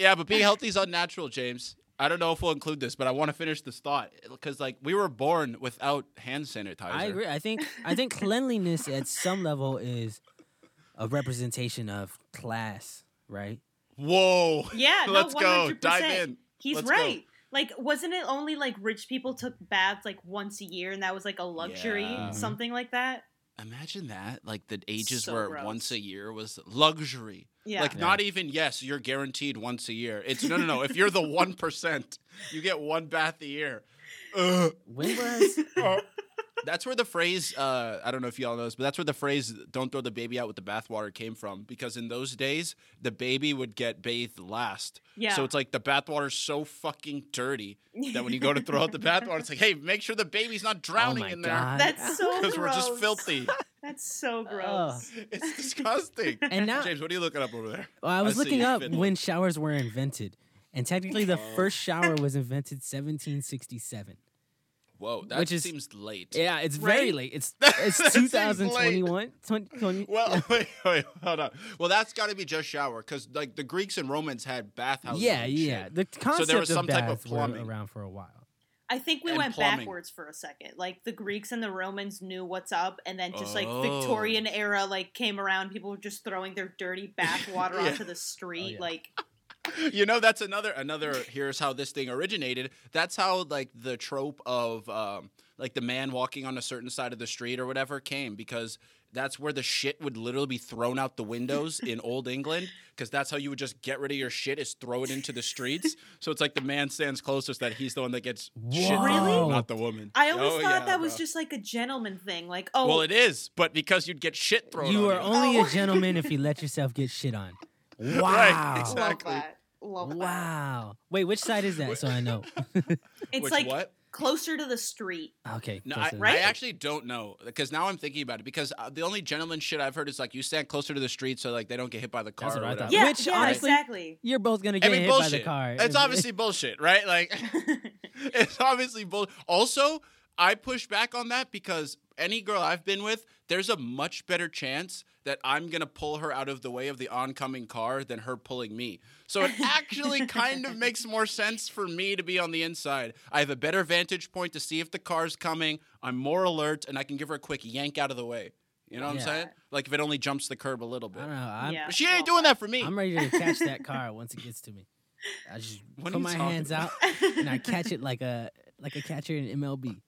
Yeah, but being healthy is unnatural, James. I don't know if we'll include this, but I want to finish this thought because, like, we were born without hand sanitizer. I agree. I think I think cleanliness at some level is a representation of class, right? Whoa. Yeah, Let's go. 100%. Dive in. He's Let's go. right. Like, wasn't it only like rich people took baths like once a year, and that was like a luxury, Yeah. Mm-hmm. something like that? Imagine that. Like the ages So where gross. once a year was luxury. Yeah. Like Yeah. not even yes, you're guaranteed once a year. It's no no no. if you're the one percent, you get one bath a year. Ugh. When was oh. That's where the phrase uh, I don't know if y'all know this, but that's where the phrase "don't throw the baby out with the bathwater" came from. Because in those days, the baby would get bathed last. yeah. So it's like the bathwater's so fucking dirty that when you go to throw out the bathwater, it's like, hey, make sure the baby's not drowning oh my in there God. That's so because we're just gross. filthy. That's so gross. Ugh. It's disgusting. And now James, what are you looking up over there? Well, I was see looking up fiddling. when showers were invented, and technically the Oh. first shower was invented 1767. Whoa, that Which is- seems late. Yeah, it's very late. It's it's 2021. 20, 20 Well, wait, wait, hold on. Well, that's got to be just shower because like the Greeks and Romans had bathhouses. yeah, yeah. shit. The concept was of some type of plumbing. around for a while. I think we And went plumbing. backwards for a second. Like the Greeks and the Romans knew what's up, and then just like Oh. Victorian era like came around. People were just throwing their dirty bath water Yeah. onto the oh, street. yeah. Like You know, that's another another. Here's how this thing originated. That's how like the trope of um, like the man walking on a certain side of the street or whatever came because that's where the shit would literally be thrown out the windows in old England because that's how you would just get rid of your shit is throw it into the streets. So it's like the man stands closest that he's the one that gets shit, Whoa. thrown, Really? not the woman. I always Oh, thought yeah, that was just like a gentleman thing. Like oh, Well, it is, but because you'd get shit thrown. You on are only Oh. a gentleman if you let yourself get shit on. Wow. Right, love exactly. That. Love that. Wow. Wait, which side is that? So I know. It's Which like what? closer to the street. okay. No, close I, to the- Right? I actually don't know because now I'm thinking about it because uh, the only gentleman shit I've heard is like you stand closer to the street so like they don't get hit by the car That's or what I whatever. thought. Yeah, Which, yeah, honestly, exactly. You're both gonna I get mean, hit bullshit. by the car. It's obviously bullshit, right? Like, it's obviously bull. Also, I push back on that because any girl I've been with, there's a much better chance that I'm gonna pull her out of the way of the oncoming car than her pulling me. So it actually kind of makes more sense for me to be on the inside. I have a better vantage point to see if the car's coming. I'm more alert, and I can give her a quick yank out of the way. You know what Yeah. I'm saying? Like if it only jumps the curb a little bit. I bit. don't know. I'm, Yeah. She ain't Well, doing that for me. I'm ready to catch that car once it gets to me. I just What put my talking hands out and I catch it like a like a catcher in MLB.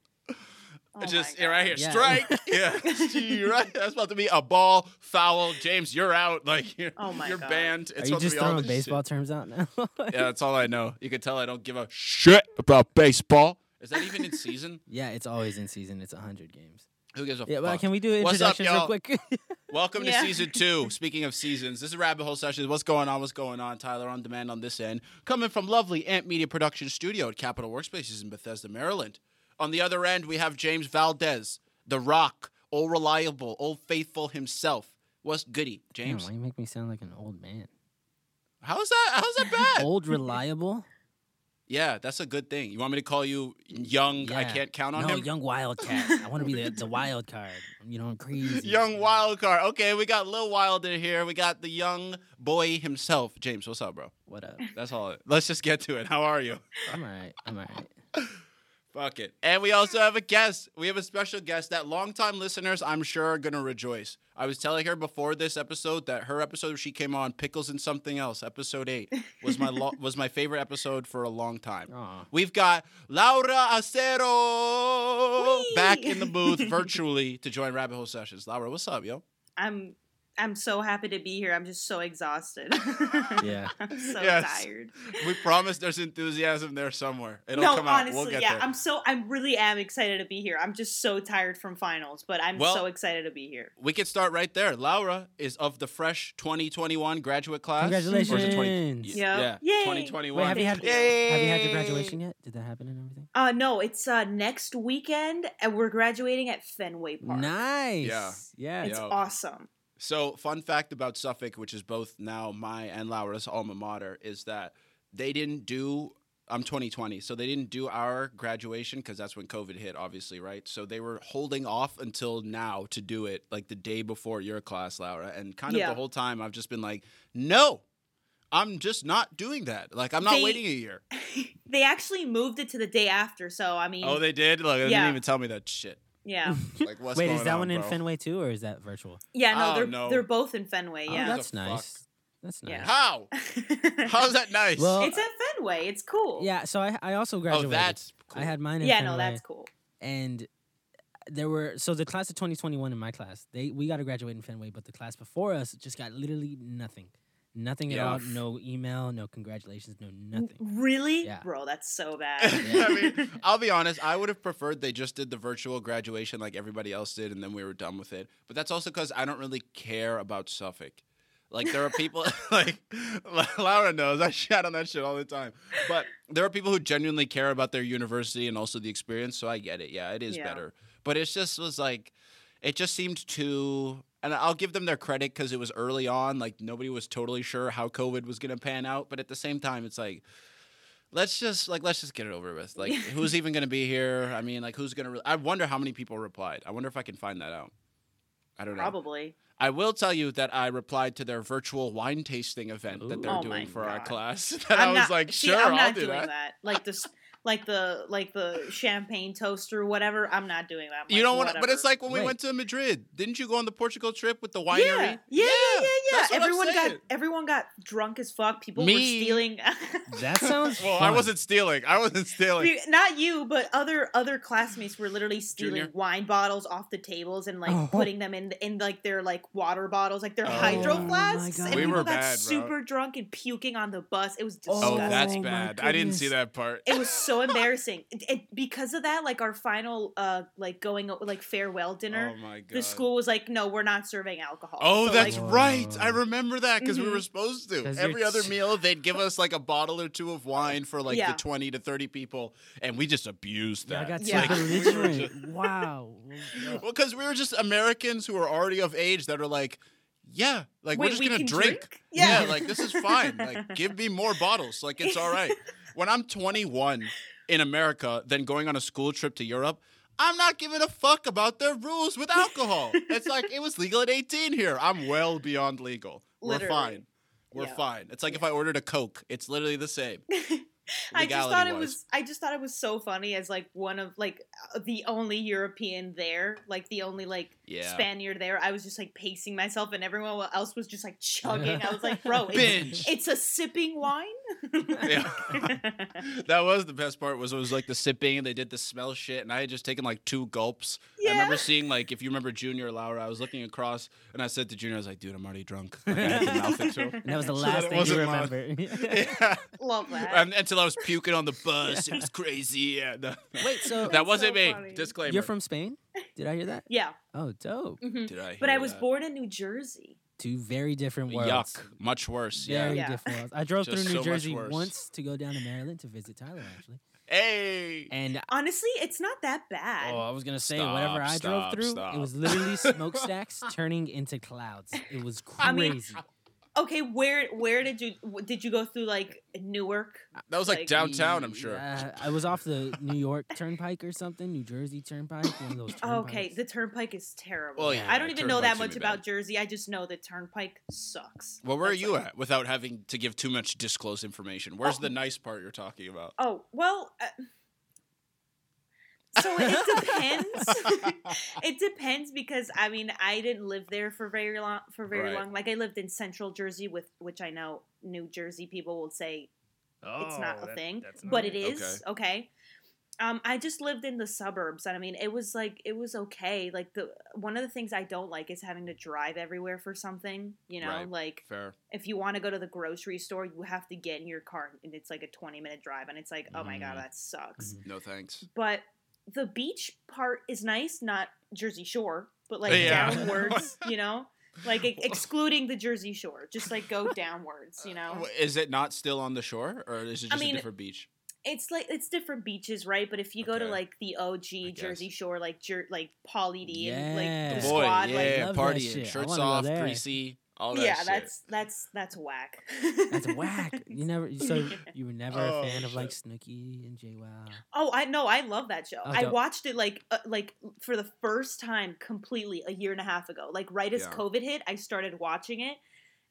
Oh just yeah, right here, Yeah. strike. Yeah, Gee, right. That's about to be a ball foul. James, you're out. Like you're, Oh my you're God. banned. It's Are you supposed to just be throwing this baseball terms out now? Yeah, that's all I know. You can tell I don't give a shit about baseball. Is that even in season? yeah, it's always in season. It's hundred games. Who gives a Yeah, well, fuck? can we do What's up, introductions real quick? Welcome Yeah. to season two. Speaking of seasons, this is Rabbit Hole Sessions. What's going on? What's going on? Tyler on demand on this end. Coming from lovely Ant Media Production Studio at Capital Workspaces in Bethesda, Maryland. On the other end, we have James Valdez, the rock, old reliable, old faithful himself. What's goody, Damn, James? why you make me sound like an old man? How's that? How's that bad? Old reliable? Yeah, that's a good thing. You want me to call you young? I can't count on no, him. young wildcat. I want to be the, the wild card. You know, I'm crazy. Young wild card. Okay, we got Lil Wilder here. We got the young boy himself. James, what's up, bro? What up? That's all. Let's just get to it. How are you? I'm alright. I'm alright. Fuck it. And we also have a guest. We have a special guest that longtime listeners, I'm sure, are going to rejoice. I was telling her before this episode that her episode where she came on, Pickles and Something Else, episode eight, was my lo- was my favorite episode for a long time. Aw. We've got Laura Acero Whee! back in the booth virtually to join Rabbit Hole Sessions. Laura, what's up, yo? I'm I'm so happy to be here. I'm just so exhausted. Yeah. I'm so Yes. tired. We promise there's enthusiasm there somewhere. It'll no, come out. honestly, we'll get yeah. there. I'm so I'm really am excited to be here. I'm just so tired from finals, but I'm Well- so excited to be here. we could start right there. Laura is of the fresh 2021 graduate class. Or is it 20 Congratulations. Yeah. Yeah, Yay. 2021. Wait, have you had Yay! have you had your graduation yet? Did that happen and everything? Uh no, it's uh next weekend and we're graduating at Fenway Park. Nice. Yeah. Yeah. It's Yo. awesome. So, fun fact about Suffolk, which is both now my and Laura's alma mater, is that they didn't do. I'm 2020, so they didn't do our graduation because that's when COVID hit, obviously, right? So they were holding off until now to do it, like the day before your class, Laura. And kind of Yeah. the whole time, I've just been like, no, I'm just not doing that. Like I'm not They- waiting a year. they actually moved it to the day after, so I mean, Oh, they did. Like they Yeah. didn't even tell me that shit. Yeah, Like what's Wait, going is that on, one in bro? Fenway too, or is that virtual? yeah. No, Oh, they're no. they're both in Fenway. Oh, Yeah, the that's fuck? nice. That's nice. Yeah. How? How's that nice? Well, it's at Fenway. It's cool. Yeah, so I I also graduated. oh, graduated. that's cool. I had mine in Fenway. yeah. Fenway, No, that's cool. and there were so the class of 2021 in my class, they we got to graduate in Fenway, but the class before us just got literally nothing, nothing at Yeah. all. No email, no congratulations, no nothing. Really, Yeah. bro? That's so bad. I mean, I'll be honest. I would have preferred they just did the virtual graduation like everybody else did, and then we were done with it. But that's also because I don't really care about Suffolk. Like there are people like Laura knows I shout on that shit all the time. But there are people who genuinely care about their university and also the experience. So I get it. Yeah, it is Yeah. better. But it just was like, it just seemed too. And I'll give them their credit because it was early on. Like nobody was totally sure how COVID was gonna pan out. But at the same time, it's like let's just like let's just get it over with. Like, who's even gonna be here? I mean, like, who's gonna? Re- I wonder how many people replied. I wonder if I can find that out. I don't know. Probably. I will tell you that I replied to their virtual wine tasting event that they're Oh doing for our class. That I'm I was not, like, see, sure, I'm I'll not do doing that. that. Like this, like the like the champagne toaster or whatever. I'm not doing that. I'm You like, don't want to, but it's like when we Wait. went to Madrid. Didn't you go on the Portugal trip with the winery? Yeah, yeah, yeah, yeah, yeah. that's what I'm Everyone got everyone got drunk as fuck. People were stealing. That sounds. Well, I wasn't stealing. I wasn't stealing. Not you, but other other classmates were literally stealing Junior? wine bottles off the tables and like Oh. putting them in in like their like water bottles, like their Oh hydro flasks. God. And We people were got bad, bro. super drunk and puking on the bus. It was Oh, disgusting. Oh, that's bad. I didn't see that part. it was so embarrassing. It, it- because of that, like our final uh like going like farewell dinner, Oh my god. the school was like, no, we're not serving alcohol. Oh, So, that's like, like- right. I remember that because we Mhm. were supposed to. Every other meal, they'd give us like a bottle or two of wine for like Yeah. the 20 to 30 people, and we just abused Y'all that. got Yeah. too Like, we were just- belligerent. wow. well, because we were just Americans who are already of age that are like, yeah, like we're just we gonna drink. drink? Yeah. Yeah. like this is fine. Like, give me more bottles. Like it's all right. When I'm 21 in America, then going on a school trip to Europe. I'm not giving a fuck about their rules with alcohol. it's like it was legal at 18 here. I'm well beyond legal. We're fine. We're Yeah. fine. It's like if I ordered a Coke, it's literally the same. I just thought it was. I just thought it was so funny as like one of like uh, the only European there, like the only like Yeah. Spaniard there. I was just like pacing myself, and everyone else was just like chugging. I was like, bro, it's, it's a sipping wine. Yeah. that was the best part was it was like the sipping and they did the smell shit and I had just taken like two gulps. I remember seeing like if you remember Junior or Laura, I was looking across and I said to Junior, I was like, dude, I'm already drunk. Like, I had to mouth it to him. And that was the last that thing you remember. yeah. Love that. And, until I was puking on the bus. It was crazy. Yeah. no. Wait, so that wasn't so me. funny. Disclaimer. you're from Spain? Did I hear that? yeah, Oh, dope. mhm. Did I but I was that? born in New Jersey. Two very different worlds. Yuck. Much worse. Yeah. Very Yeah. different worlds. I drove through New much Jersey once to go down to Maryland to visit Tyler, actually. Hey. And Honestly, it's not that bad. oh, I was gonna say Stop, whatever I drove through, stop. it was literally smokestacks turning into clouds. It was crazy. I mean, Okay, where where did you did you go through like Newark? That was like, like, downtown, I'm sure. Uh, I was off the New York Turnpike or something, New Jersey Turnpike, one of those. Oh, okay, the turnpike is terrible. Well, yeah, I don't even know that much about bad. Jersey. I just know the turnpike sucks. Well, where are you like- at without having to give too much disclosed information? Where's Oh. the nice part you're talking about? Oh well. Uh, so it depends. it depends because I mean I didn't live there for very long. For very Right. long, like I lived in Central Jersey, with which I know New Jersey people will say it's not Oh, a thing, that's but not it is okay. Um, I just lived in the suburbs, and I mean, it was like it was okay. Like the one of the things I don't like is having to drive everywhere for something. You know, Right. like Fair. if you want to go to the grocery store, you have to get in your car, and it's like a twenty minute drive, and it's like, oh my god, Mhm. that sucks. No thanks. But the beach part is nice, not Jersey Shore, but like Yeah. downwards. you know, like e- excluding the Jersey Shore, just like go downwards. You know, Is it not still on the shore, or is it I just mean, a different beach? it's like it's different beaches, right? But if you go to like the OG. Jersey Shore, like Jer- like Pauly D and like the The Boy, squad, yeah, like Love that partying, shirts off, there. greasy, all that yeah, shit. that's that's that's whack. That's whack. You never. So you were never Oh, a fan of like. Snooki and JWoww. Oh, I know. I love that show. Oh, I watched it like uh, like for the first time completely a year and a half ago. Like right as Yeah. COVID hit, I started watching it,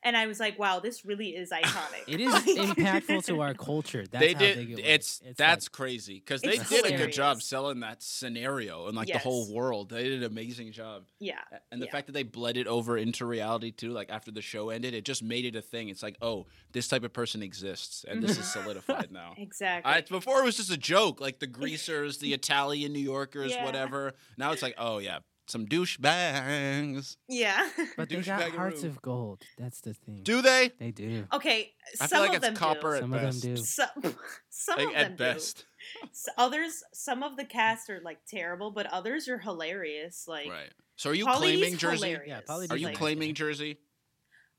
and I was like, wow, this really is iconic. It is impactful to our culture. That's they how did. big it was. it's, It's that's like- crazy because they It's did a good job selling that scenario and like the whole world. They did an amazing job. yeah, And the Yeah. fact that they bled it over into reality too, like after the show ended, it just made it a thing. It's like, oh, this type of person exists, and this is mm-hmm. solidified now. exactly. I, before it was just a joke, like the greasers, the Italian New Yorkers, Yeah. whatever. Now it's like, oh yeah, some douchebags. yeah. But they got douchebaggeroo. hearts of gold. That's the thing. Do they? They do. okay, I some feel like of it's them copper do. at Some of them do. Some, some Like, of them at best. do. S- Others, some of the cast are like terrible, but others are hilarious. Like, Right. So are you Pauly claiming D's Jersey? hilarious. Yeah, Pauly Are you like- claiming Jersey?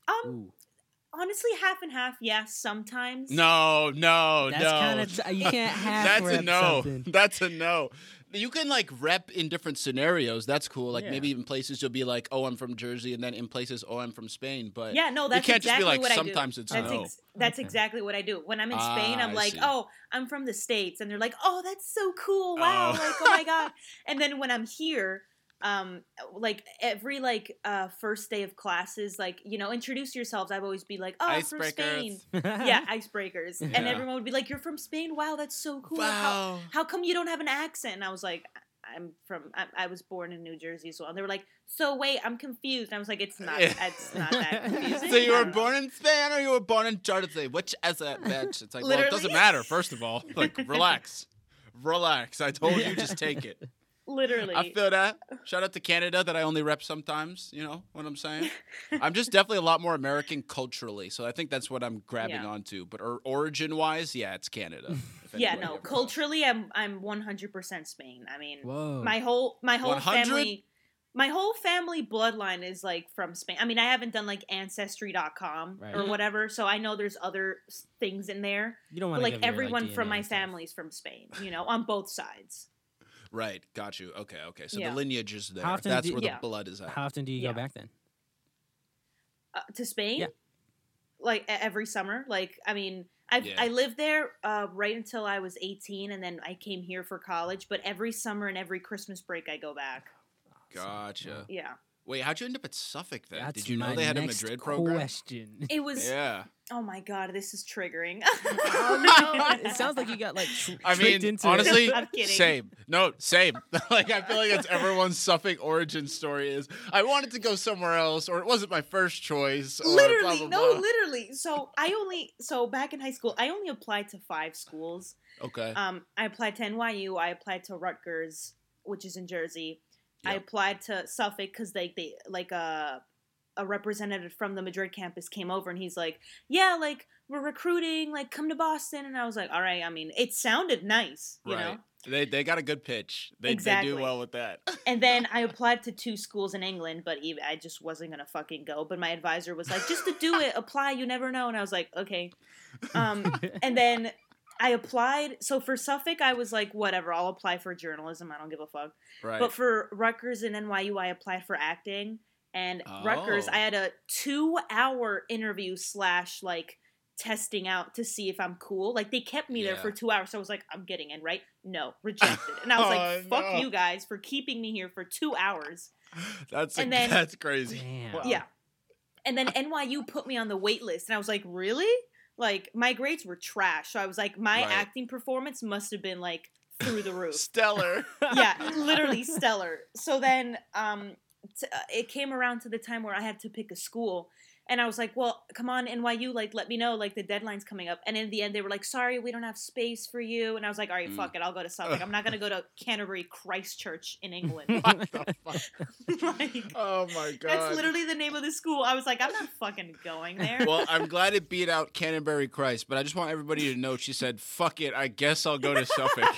Um, Ooh. honestly, half and half. Yeah, sometimes. No, no, That's no. kind of you can't half That's a no. something. That's a no. You can like rep in different scenarios. That's cool. Like Yeah. maybe in places you'll be like, "Oh, I'm from Jersey," and then in places, "Oh, I'm from Spain." But Yeah, no, you that's can't just exactly be like, what I do. "Sometimes it's That's no." ex- that's Okay. exactly what I do. When I'm in Ah, Spain, I'm I like, see. "Oh, I'm from the states," and they're like, "Oh, that's so cool! Wow!" Oh. Like, "Oh my god!" And then when I'm here, um, like every like uh first day of classes, like you know, introduce yourselves. I've always be like, "Oh, I'm from Spain." Icebreakers. yeah, icebreakers, and everyone would be like, "You're from Spain? Wow, that's so cool! How, Wow. how come you don't have an accent?" And I was like. I'm from. I, I was born in New Jersey as well. And they were like, "So wait, I'm confused." And I was like, "It's not. Yeah. It's not that confusing." So you were born in Spain or you were born in Jersey? Which as a bitch? It's like, well, it doesn't matter. First of all, like, relax, relax. I told you, just take it. Literally. I feel that. Shout out to Canada that I only rep sometimes. You know what I'm saying? I'm just definitely a lot more American culturally, so I think that's what I'm grabbing Yeah. onto. But or, origin wise, yeah, it's Canada. yeah, no. ever Culturally, I'm I'm 100% Spain. I mean, Whoa. my whole my whole 100? family my whole family bloodline is like from Spain. I mean, I haven't done like ancestry.com Right. or whatever, so I know there's other things in there. you don't But want like everyone from my family's from Spain, you know, on both sides. Right, got you. Okay, okay. So Yeah. the lineage is there. That's do- where the Yeah. blood is at. How often do you Yeah. go back then? Uh, to Spain? Yeah. Like every summer. Like I mean, I Yeah. I lived there uh, right until I was 18 and then I came here for college, but every summer and every Christmas break I go back. Gotcha. Yeah. Wait, how'd you end up at Suffolk then? That's Did you know they had a Madrid program? Question. It was Yeah. Oh my god, this is triggering. oh no! It sounds like you got like tr- I mean, into honestly, it. I'm kidding. same. No, same. like I feel like that's everyone's Suffolk origin story is I wanted to go somewhere else, or it wasn't my first choice. Or literally, blah, blah, no, literally. So I only so back in high school, I only applied to five schools. Okay. Um, I applied to NYU, I applied to Rutgers, which is in Jersey. I applied to Suffolk because they they like a a representative from the Madrid campus came over and he's like, yeah, like we're recruiting, like come to Boston, and I was like, all right. I mean, it sounded nice, you know. right. They they got a good pitch. They they do well with that. And then I applied to two schools in England, but I just wasn't gonna fucking go. But my advisor was like, "Just to do it, apply. You never know." And I was like, "Okay." Um, and then I applied. So for Suffolk, I was like, "Whatever, I'll apply for journalism. I don't give a fuck." right. But for Rutgers and NYU, I applied for acting. And Rutgers, Oh. I had a two-hour interview slash like testing out to see if I'm cool. Like they kept me there for two hours, so I was like, I'm getting in, right? No, rejected. And I was oh, like, Oh, fuck no. you guys for keeping me here for two hours. that's a, and then- that's crazy. Wow. Yeah. And then NYU put me on the wait list, and I was like, really? Like my grades were trash. So I was like, my Right. acting performance must have been like through the roof. Stellar. yeah, literally stellar. So then um, t- uh, it came around to the time where I had to pick a school. And I was like, well, come on, NYU, like, let me know, like, the deadline's coming up. And in the end, they were like, sorry, we don't have space for you. And I was like, all right, Mm. fuck it, I'll go to Suffolk. I'm not going to go to Canterbury Christchurch in England. what the fuck? like, Oh my god. that's literally the name of the school. I was like, I'm not fucking going there. well, I'm glad it beat out Canterbury Christ, but I just want everybody to know she said, "Fuck it, I guess I'll go to Suffolk."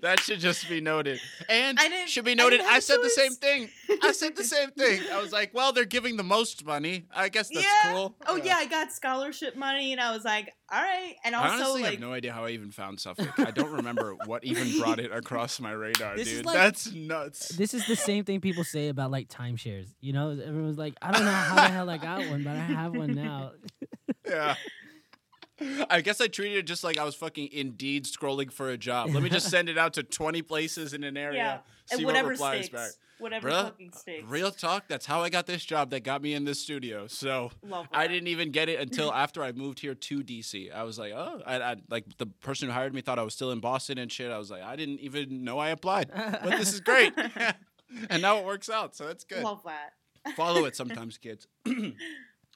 that should just be noted, and I should be noted. I, a said the same thing. I said the same thing. I was like, "Well, they're giving the most money. I guess that's yeah. cool." Oh, yeah, I got scholarship money. And I was like, all right. And I also, honestly like, have no idea how I even found Suffolk. I don't remember what even brought it across my radar, This dude. like- That's nuts. This is the same thing people say about like timeshares. You know, everyone's like, I don't know how the hell I got one, but I have one now. yeah. I guess I treated it just like I was fucking Indeed scrolling for a job. Let me just send it out to 20 places in an area. yeah, See and what whatever replies sticks. back. Whatever Bruh, fucking sticks. Real talk, that's how I got this job that got me in this studio. So Love I that. didn't even get it until after I moved here to DC. I was like, oh, I, I like the person who hired me thought I was still in Boston and shit. I was like, I didn't even know I applied, but this is great. and now it works out, so that's good. Love that. Follow it sometimes, kids.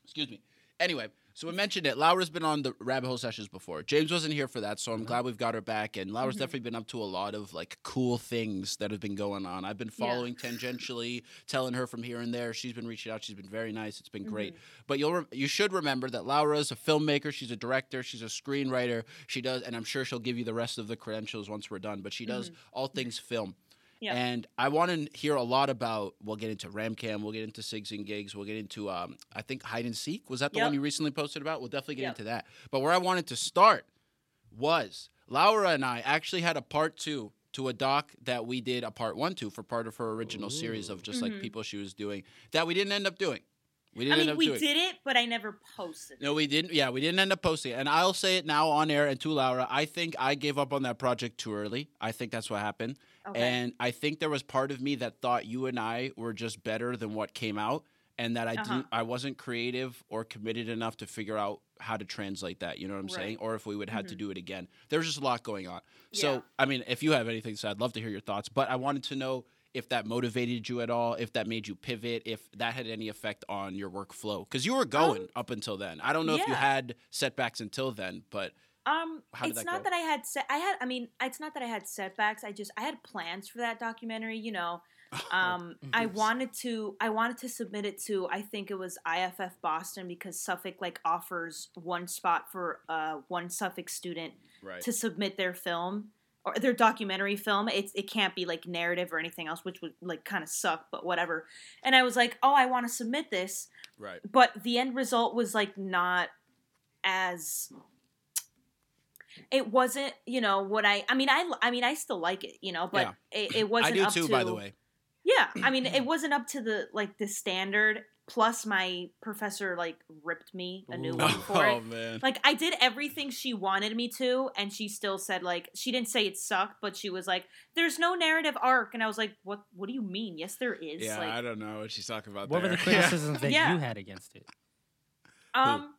Excuse me. Anyway, so we mentioned it. Laura's been on the rabbit hole sessions before. James wasn't here for that, so I'm glad we've got her back. And Laura's Mhm. definitely been up to a lot of like cool things that have been going on. I've been Yeah. following tangentially, telling her from here and there. She's been reaching out. She's been very nice. It's been great. Mm-hmm. But you'll re- you should remember that Laura is a filmmaker. She's a director. She's a screenwriter. She does, and I'm sure she'll give you the rest of the credentials once we're done. But she does all things film. And I want to hear a lot about. We'll get into RamCam. We'll get into Sigs and Gigs. We'll get into. Um, I think hide and seek. Was that the Yep. one you recently posted about? We'll definitely get Yep. into that. But where I wanted to start was Laura and I actually had a part two to a doc that we did a part one to for part of her original series of just like Mhm. people she was doing that we didn't end up doing. We I didn't end mean, we doing. did it, but I never posted. No, we didn't. Yeah, we didn't end up posting it. And I'll say it now on air and to Laura. I think I gave up on that project too early. I think that's what happened. Okay. And I think there was part of me that thought you and I were just better than what came out, and that I Uh-huh. didn't, I wasn't creative or committed enough to figure out how to translate that. You know what I'm saying? Or if we would have had to do it again. There was just a lot going on. So Yeah. I mean, if you have anything to say, I'd love to hear your thoughts. But I wanted to know if that motivated you at all, if that made you pivot, if that had any effect on your workflow, because you were going up until then. I don't know if you Um, had setbacks until then, but Um, it's that not go? that I had set. I had. I mean, it's not that I had setbacks. I just I had plans for that documentary. You know, um, I wanted to. I wanted to submit it to. I think it was IFF Boston because Suffolk like offers one spot for uh one Suffolk student right. to submit their film or their documentary film. It's it can't be like narrative or anything else, which would like kind of suck. But whatever. And I was like, oh, I want to submit this right. but the end result was like not as it wasn't you know what i i mean i i mean i still like it you know but Yeah. it, it wasn't I do up too, to by the way. yeah i mean it wasn't up to the like the standard plus my professor like ripped me a new Ooh. one for oh it man. like i did everything she wanted me to and she still said like she didn't say it sucked but she was like there's no narrative arc and i was like what what do you mean yes there is yeah, like I don't know what she's talking about. What were the criticisms that Yeah. you had against it? Um,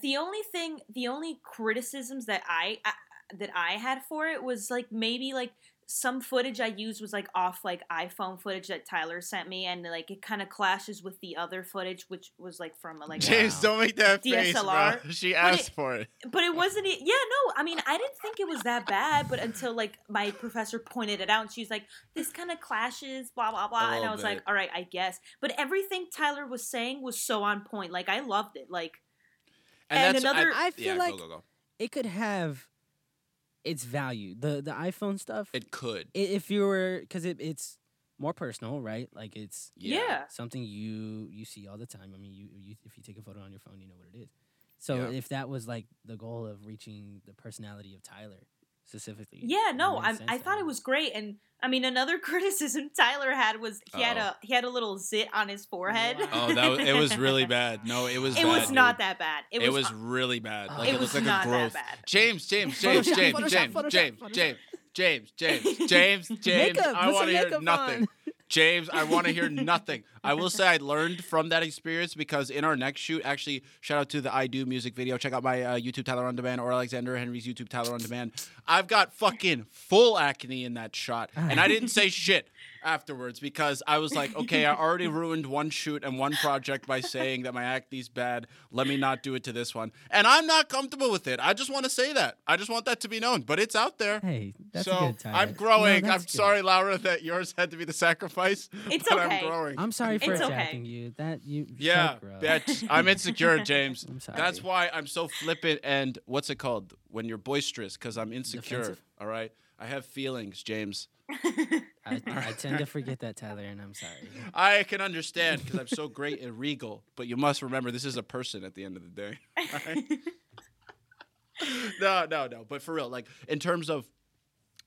the only thing, the only criticisms that I, I that I had for it was like maybe like some footage I used was like off like iPhone footage that Tyler sent me, and like it kind of clashes with the other footage, which was like from like. James, Wow. don't make that face, bro. She asked it- for it. But it wasn't. Yeah, no. I mean, I didn't think it was that bad, but until like my professor pointed it out, and she's like, "This kind of clashes," blah blah blah, and I was like, "All right, I guess." But everything Tyler was saying was so on point. Like I loved it. Like And that's another- I feel yeah, like- go, go, go. It could have its value. The the iPhone stuff. it could. if you were because it, it's more personal, right? Like it's yeah, something you you see all the time. I mean, you, you if you take a photo on your phone, you know what it is. So Yeah. if that was like the goal of reaching the personality of Tyler specifically, Yeah, no, I I thought it was great, and I mean another criticism Tyler had was he had Uh-oh. a he had a little zit on his forehead. Wow. Oh, that was, it was really bad. No, it was. it bad, was not that bad. It It was, was, really bad. Uh, Like it it, was looked like not a that growth. bad. James, James, James, Photoshop, James, Photoshop, James, Photoshop, James, Photoshop. James, James, James, James, James. Makeup, I want to hear makeup nothing. James, I want to hear nothing. I will say I learned from that experience because in our next shoot, actually, shout out to the I Do music video. Check out my uh, YouTube Tyler on Demand or Alexander Henry's YouTube Tyler on Demand. I've got fucking full acne in that shot, and I didn't say shit afterwards because I was like, okay, I already ruined one shoot and one project by saying that my acne's bad. Let me not do it to this one, and I'm not comfortable with it. I just want to say that. I just want that to be known, but it's out there. Hey, that's so good. Tyler. I'm No, growing. I'm good. sorry, Laura, that yours had to be the sacrifice. It's but okay. I'm growing. I'm sorry for It's okay. attacking you. That you. yeah, shut bitch. I'm insecure, James. I'm sorry. That's why I'm so flippant and what's it called when you're boisterous? Because I'm insecure. Defensive. All right, I have feelings, James. I, I tend to forget that, Tyler, and I'm sorry. I can understand because I'm so great and regal, but you must remember this is a person at the end of the day. All right? no, no, no. But for real, like in terms of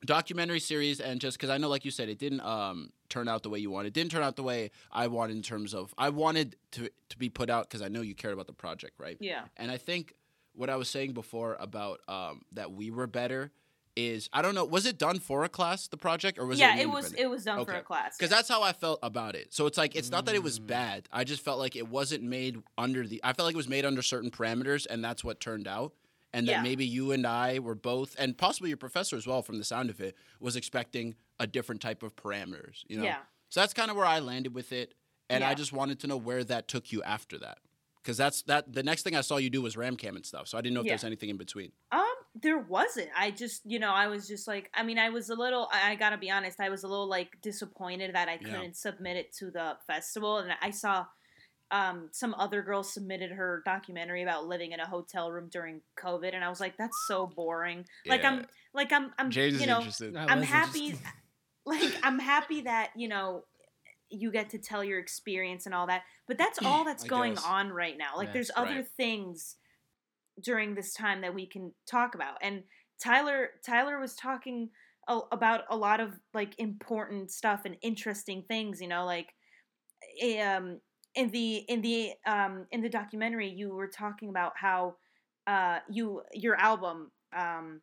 documentary series and just because I know, like you said, it didn't um, turn out the way you wanted. It didn't turn out the way I wanted in terms of I wanted to to be put out because I know you cared about the project, right? yeah, And I think what I was saying before about um, that we were better is I don't know. Was it done for a class, the project, or was yeah, it? it was. It was done for a class. Because yeah. that's how I felt about it. So it's like it's not that it was Mm. bad. I just felt like it wasn't made under the. I felt like it was made under certain parameters, and that's what turned out. And that Yeah. maybe you and I were both, and possibly your professor as well, from the sound of it, was expecting a different type of parameters. You know. Yeah. So that's kind of where I landed with it, and I just wanted to know where that took you after that, because that's that. The next thing I saw you do was RamCam and stuff. So I didn't know if Yeah. there's anything in between. Um, there wasn't. I just, you know, I was just like, I mean, I was a little. I, I gotta be honest. I was a little like disappointed that I couldn't submit it to the festival, and I saw. Um, some other girl submitted her documentary about living in a hotel room during COVID, and I was like, "That's so boring." Like I'm, like I'm, I'm, James you know, interested. I'm happy. Like I'm happy that you know you get to tell your experience and all that, but that's all that's I going guess. on right now. Like Yeah. there's other Right. things during this time that we can talk about, and Tyler Tyler was talking a, about a lot of like important stuff and interesting things. You know, like eh, um in the in the um in the documentary you were talking about how uh you your album um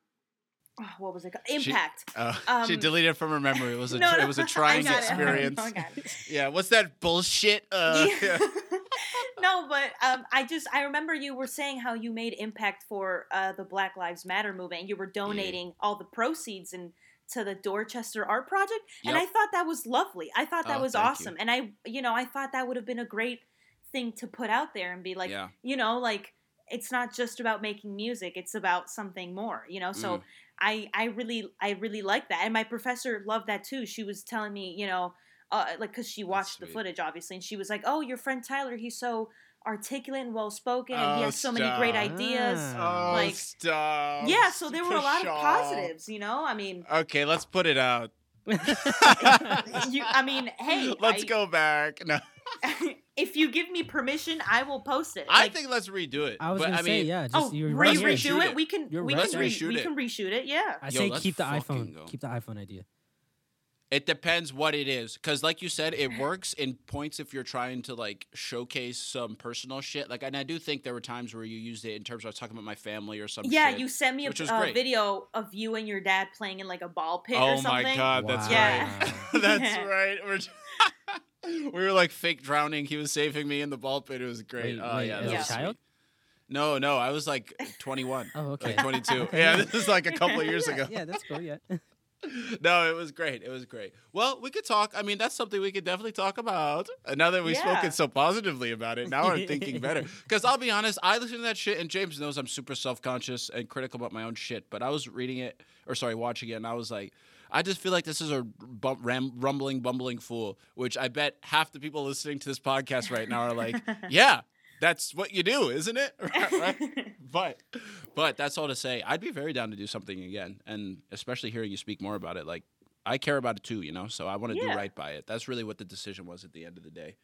oh, what was it called? She- Impact. Uh, she Um, deleted it from her memory. It was a No, no, it was a trying experience. It. Yeah, what's that bullshit? Uh, Yeah. Yeah. no, but um, I just I remember you were saying how you made impact for uh, the Black Lives Matter movement. and You were donating all the proceeds and to the Dorchester Art Project, and I thought that was lovely. I thought that Oh, was thank you. awesome, and I you know I thought that would have been a great thing to put out there and be like yeah. you know like it's not just about making music it's about something more you know so Mm. i i really i really like that and my professor loved that too she was telling me you know uh, like because she watched the footage obviously and she was like oh your friend tyler he's so articulate and well spoken and he Oh, has so many great ideas. Oh, like- stop. yeah so there were a lot of positives you know i mean Okay, let's put it out. you i mean hey let's I- go back. No, if you give me permission i will post it I think let's redo it. I was but gonna I say, mean, yeah. Just oh you re- let's right reshoot redo it. it we can You're we right can there. re- Reshoot we it. can reshoot it yeah I Yo, say let's keep the iPhone. go. Keep the iPhone idea. It depends what it is, because like you said, it works in points if you're trying to like showcase some personal shit. Like, and I do think there were times where you used it in terms of I was talking about my family or something. Yeah, shit. you sent me a which uh, video of you and your dad playing in like a ball pit or Oh something. my god, that's Yeah. right. that's right. We're we were like fake drowning. He was saving me in the ball pit. It was great. Wait, oh wait, yeah, as that a was child? No, no, I was like 21. Oh, okay. Like 22. Okay, yeah, yeah. this is like a couple of years yeah, ago. Yeah, that's cool. Yeah. No, it was great. It was great. Well, we could talk. I mean, that's something we could definitely talk about. And now that we've Yeah. spoken so positively about it, now I'm thinking better. Because I'll be honest, I listen to that shit, and James knows I'm super self conscious and critical about my own shit. But I was reading it, or sorry, watching it, and I was like, I just feel like this is a bum, ram, rumbling, bumbling fool, which I bet half the people listening to this podcast right now are like, yeah, that's what you do, isn't it? right? But, but that's all to say. I'd be very down to do something again, and especially hearing you speak more about it. Like, I care about it too, you know. So I want to Yeah. do right by it. That's really what the decision was at the end of the day.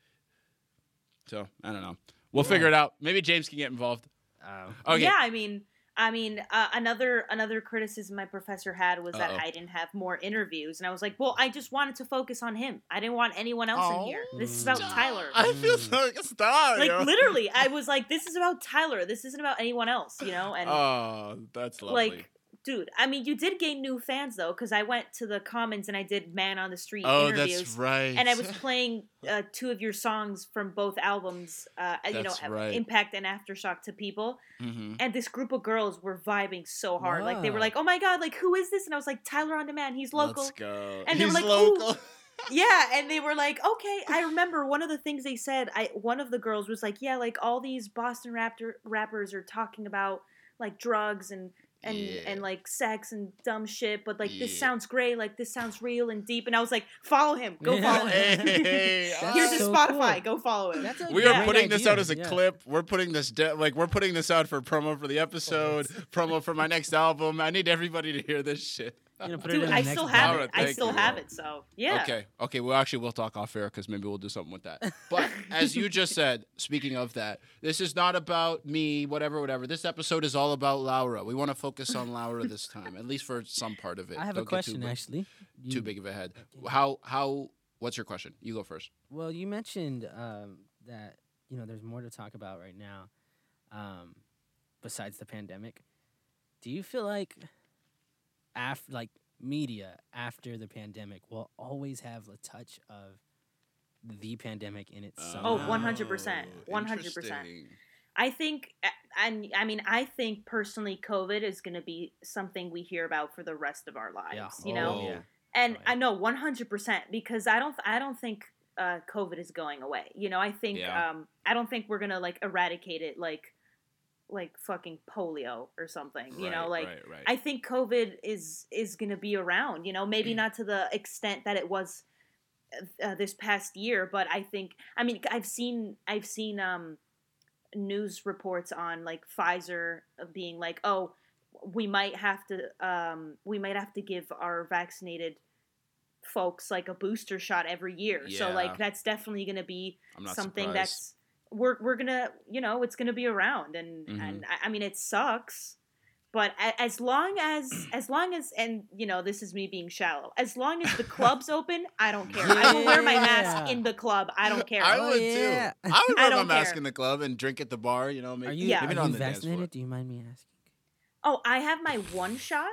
So I don't know. We'll figure it out. Maybe James can get involved. Oh. Okay. Yeah, I mean, I mean, uh, another another criticism my professor had was that Uh-oh. I didn't have more interviews, and I was like, well, I just wanted to focus on him. I didn't want anyone else in here. This is about Oh, Tyler. I feel so stop. Like yo. literally, I was like, this is about Tyler. This isn't about anyone else, you know. And Oh, that's lovely. like, dude, I mean, you did gain new fans though, because I went to the Commons and I did man on the street oh, interviews. that's right. and I was playing uh, two of your songs from both albums, uh, you know, That's right. Impact and Aftershock to people. hmm And this group of girls were vibing so hard. Like they were like, "Oh my god, like who is this?" And I was like, "Tyler on Demand. He's local." Let's go. And they were He's like, "Ooh." local. Yeah, and they were like, "Okay." I remember one of the things they said. I one of the girls was like, "Yeah, like all these Boston raptor rappers are talking about like drugs and." And, Yeah. and like sex and dumb shit, but like this sounds great, like this sounds real and deep. And I was like, follow him, go follow him. Hey, Here's his so Spotify, cool. go follow him. That's a We Yeah. are putting this idea, out as a yeah. clip. We're putting this de- like we're putting this out for promo for the episode, promo for my next album. I need everybody to hear this shit. You know, put it Dude, in the I next still have Laura, it. I still you, have it. So yeah. Okay. Okay. Well, actually, we'll talk off air because maybe we'll do something with that. But as you just said, speaking of that, this is not about me, whatever, whatever. This episode is all about Laura. We want to focus on Laura this time, at least for some part of it. I have Don't a question too, big- actually. You- Too big of a head. How? How? What's your question? You go first. Well, you mentioned um, that you know there's more to talk about right now, um, besides the pandemic. Do you feel like after like media after the pandemic will always have a touch of the pandemic in it Oh, 100%, 100%. I think, and I mean, I think personally, COVID is going to be something we hear about for the rest of our lives. Yeah. You Oh, know, yeah. and Oh, yeah. I know 100 percent because I don't, I don't think uh, COVID is going away. You know, I think, Yeah. um, I don't think we're gonna like eradicate it like, like fucking polio or something. You know, like right, right. I think COVID is is going to be around. You know, maybe Mm. not to the extent that it was uh, this past year, but I think I mean I've seen I've seen um, news reports on like Pfizer being like, oh, we might have to um, we might have to give our vaccinated folks like a booster shot every year. So like that's definitely going to be something surprised. that's we're we're gonna you know it's gonna be around and Mhm. and I, I mean it sucks but as long as as long as and you know this is me being shallow as long as the club's open i don't care i will wear my mask in the club i don't care I Oh, would yeah. too. I would I wear my mask care. in the club and drink at the bar. You know, maybe, Are you, Yeah. are maybe not you on the dance floor. vaccinated? Do you mind me asking? oh i have my one shot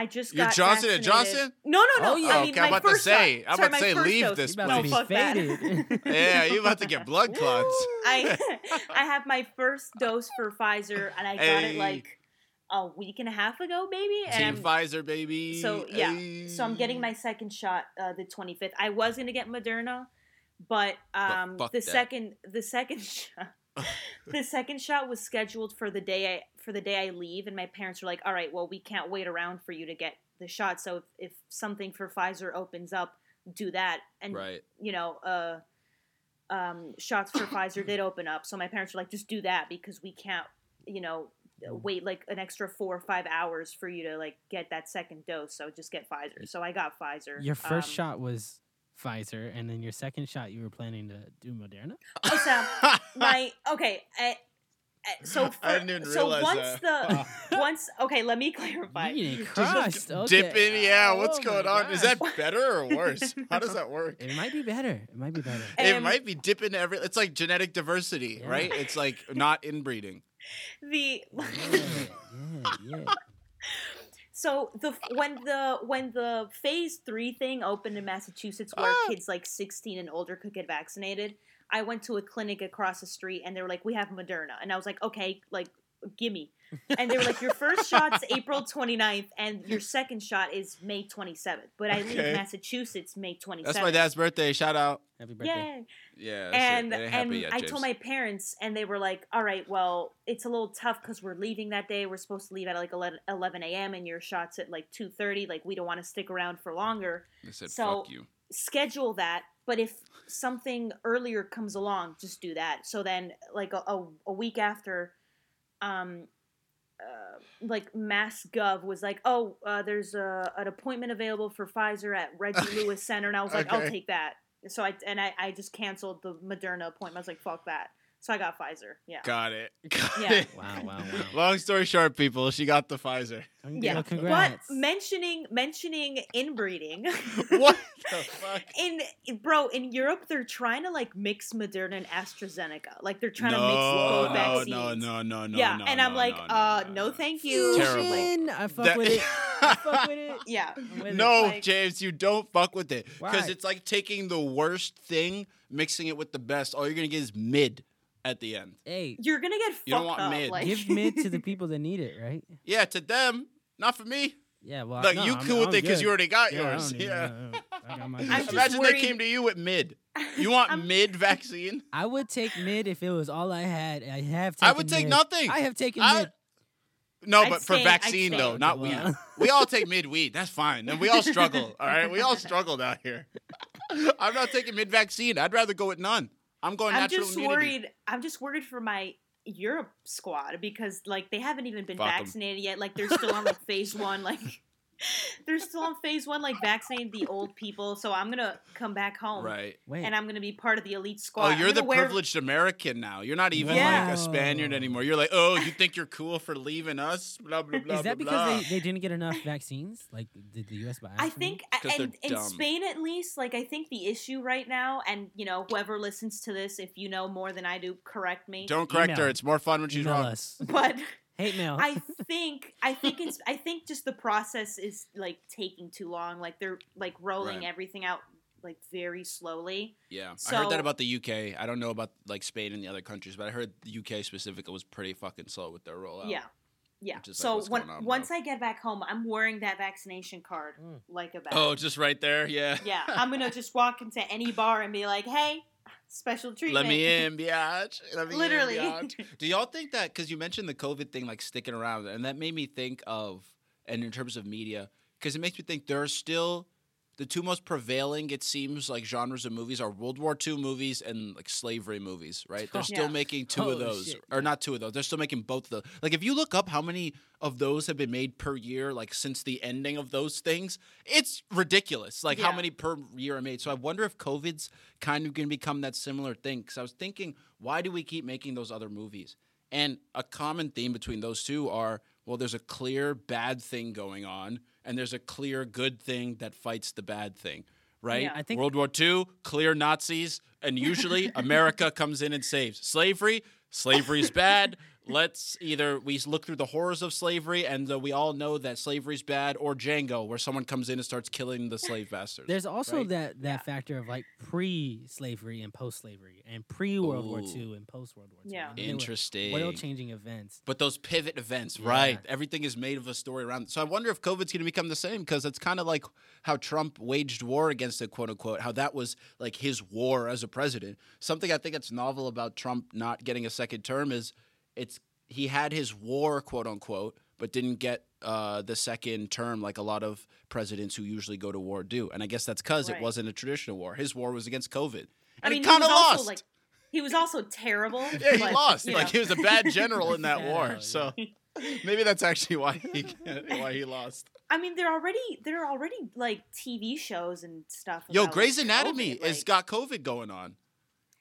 i just You're got Johnson and. Johnson? no no no Oh, yeah. i Oh, mean okay, I'm about to say- shot. I'm about to say, leave dose. this You about no to be fuck that. Yeah, you about to get blood clots. I I have my first dose for Pfizer and I got it like a week and a half ago, maybe. And Team I'm- Pfizer, baby. So, yeah. So I'm getting my second shot uh, the 25th. I was gonna get Moderna, but um, fuck the that. second the second shot the second shot was scheduled for the day I for the day I leave, and my parents were like, "All right, well, we can't wait around for you to get the shot. So if, if something for Pfizer opens up, do that." And Right. you know, uh, um, shots for Pfizer did open up, so my parents were like, "Just do that because we can't, you know." wait like an extra four or five hours for you to like get that second dose so just get pfizer so i got pfizer Your first Um, shot was Pfizer, and then your second shot you were planning to do Moderna. oh, so my okay so for, I didn't so realize once that. the once okay let me clarify You crust. okay. dip in, yeah. What's Oh going my on? Is that better or worse? How does that work? It might be better. It might be better. It Um, might be dipping every. It's like genetic diversity, Yeah. right? It's like not inbreeding. the Yeah, yeah, yeah. so the when the when the phase three thing opened in massachusetts where Ah. kids like 16 and older could get vaccinated i went to a clinic across the street and they were like we have moderna and i was like okay like gimme and they were like your first shot's april 29th and your second shot is may 27th but i leave Okay. massachusetts may 27th That's my dad's birthday. Shout out. Happy birthday. Yay. Yeah. and shit. It ain't and happy yet, I James. told my parents, and they were like, "All right, well, it's a little tough because we're leaving that day. We're supposed to leave at like 11, 11 a.m. and your shots at like two thirty. Like we don't want to stick around for longer. They said, so- "Fuck you." Schedule that. But if something earlier comes along, just do that. So then, like a, a, a week after, um." Uh, like Mass Gov was like, oh, uh, there's a, an appointment available for Pfizer at Reggie Lewis Center, and I was like, I'll take that. So I and I, I just canceled the Moderna appointment. I was like, fuck that. So I got Pfizer. Yeah. Got it. Got Yeah. it. Wow, wow, wow. Long story short, people, she got the Pfizer. Yeah. Well, congrats. But mentioning mentioning inbreeding. what the fuck? In bro, in Europe they're trying to like mix Moderna and AstraZeneca. Like they're trying to mix No, both no, vaccines. no, no, no, no. yeah, no, and I'm no, like, no, uh, no, no, no. thank you. Terrible. Fusion. I fuck That- with it. I fuck with it. Yeah. I'm with it. No, Like- James, you don't fuck with it because it's like taking the worst thing, mixing it with the best. All you're gonna get is mid at the end. Hey, You're gonna get fucked You don't want up. mid. Like, give mid to the people that need it, right? Yeah, to them, not for me. Yeah, well, Like no, you I'm- cool with I'm it because good. you already got Yeah, I yours. don't need- Yeah. I got my I'm good just shit. Imagine worried- they came to you with mid. You want I'm- mid vaccine? I would take mid if it was all I had. I have. I would take mid. nothing. I have taken I- mid. No, I'd but for stay- I'd vaccine stay. though, not Okay, weed. well. We all take mid weed. That's fine. And we all struggle. all right, we all struggled out here. I'm not taking mid vaccine. I'd rather go with none. I'm going I'm just immunity. worried. I'm just worried for my Europe squad because like they haven't even been Fuck 'em. vaccinated yet. Like they're still on like phase one. Like they're still on phase one, like vaccinating the old people. So I'm gonna come back home Right. Wait, and I'm gonna be part of the elite squad. Oh, you're the wear- privileged American now. You're not even Yeah. like a Spaniard anymore. You're like, oh, you think you're cool for leaving us? Blah blah blah. is that blah, because blah. they, they didn't get enough vaccines? Like, did the U.S. buy? I enough? think, 'Cause they're and in. Spain at least, like I think the issue right now, and you know whoever listens to this, if you know more than I do, correct me. Don't correct Email. her. It's more fun when she's Email wrong. us. But Hate mail. I think I think it's I think just the process is like taking too long. Like they're like rolling Right. everything out like very slowly. Yeah, I heard that about the UK. I don't know about like Spain and the other countries, but I heard the UK specifically was pretty fucking slow with their rollout. Yeah. Yeah. Which is like, So when, going on, bro? once I get back home, I'm wearing that vaccination card Mm. like a bag. Oh, just right there. Yeah. yeah. I'm gonna just walk into any bar and be like, "Hey, special treatment." Let me in, biatch. Let me in, Literally. biatch. Do y'all think that because you mentioned the COVID thing like sticking around, and that made me think of, and in terms of media, because it makes me think there are still the two most prevailing, it seems like genres of movies are World War II movies and like slavery movies, right? They're still Yeah. making two of those, shit, or not two of those. They're still making both of those. Like if you look up how many of those have been made per year, like since the ending of those things, it's ridiculous. Like how many per year are made. So I wonder if COVID's kind of going to become that similar thing. Because I was thinking, why do we keep making those other movies? And a common theme between those two are well, there's a clear bad thing going on, and there's a clear good thing that fights the bad thing, right? Yeah. I think- World War II, clear Nazis, and usually America comes in and saves. Slavery, slavery's bad. Let's either we look through the horrors of slavery, and uh, we all know that slavery's bad, or Django, where someone comes in and starts killing the slave bastards. There's also right? that that Yeah. factor of like pre-slavery and post-slavery, and pre-World War II and post-World War II. Yeah. I mean, Interesting. World-changing events. But those pivot events, Yeah. right? Everything is made of a story around. So I wonder if COVID's going to become the same because it's kind of like how Trump waged war against it, quote unquote. How that was like his war as a president. Something I think that's novel about Trump not getting a second term is it's he had his war, quote unquote, but didn't get uh, the second term like a lot of presidents who usually go to war do. And I guess that's because it wasn't a traditional war. His war was against COVID, and I mean, he kind of was also, lost. Like, he was also terrible. yeah, he but, lost. Like know. he was a bad general in that Yeah, war. yeah. So maybe that's actually why he why he lost. I mean, there already there are already like TV shows and stuff. Yo, about, Grey's like, Anatomy COVID, has got COVID going on,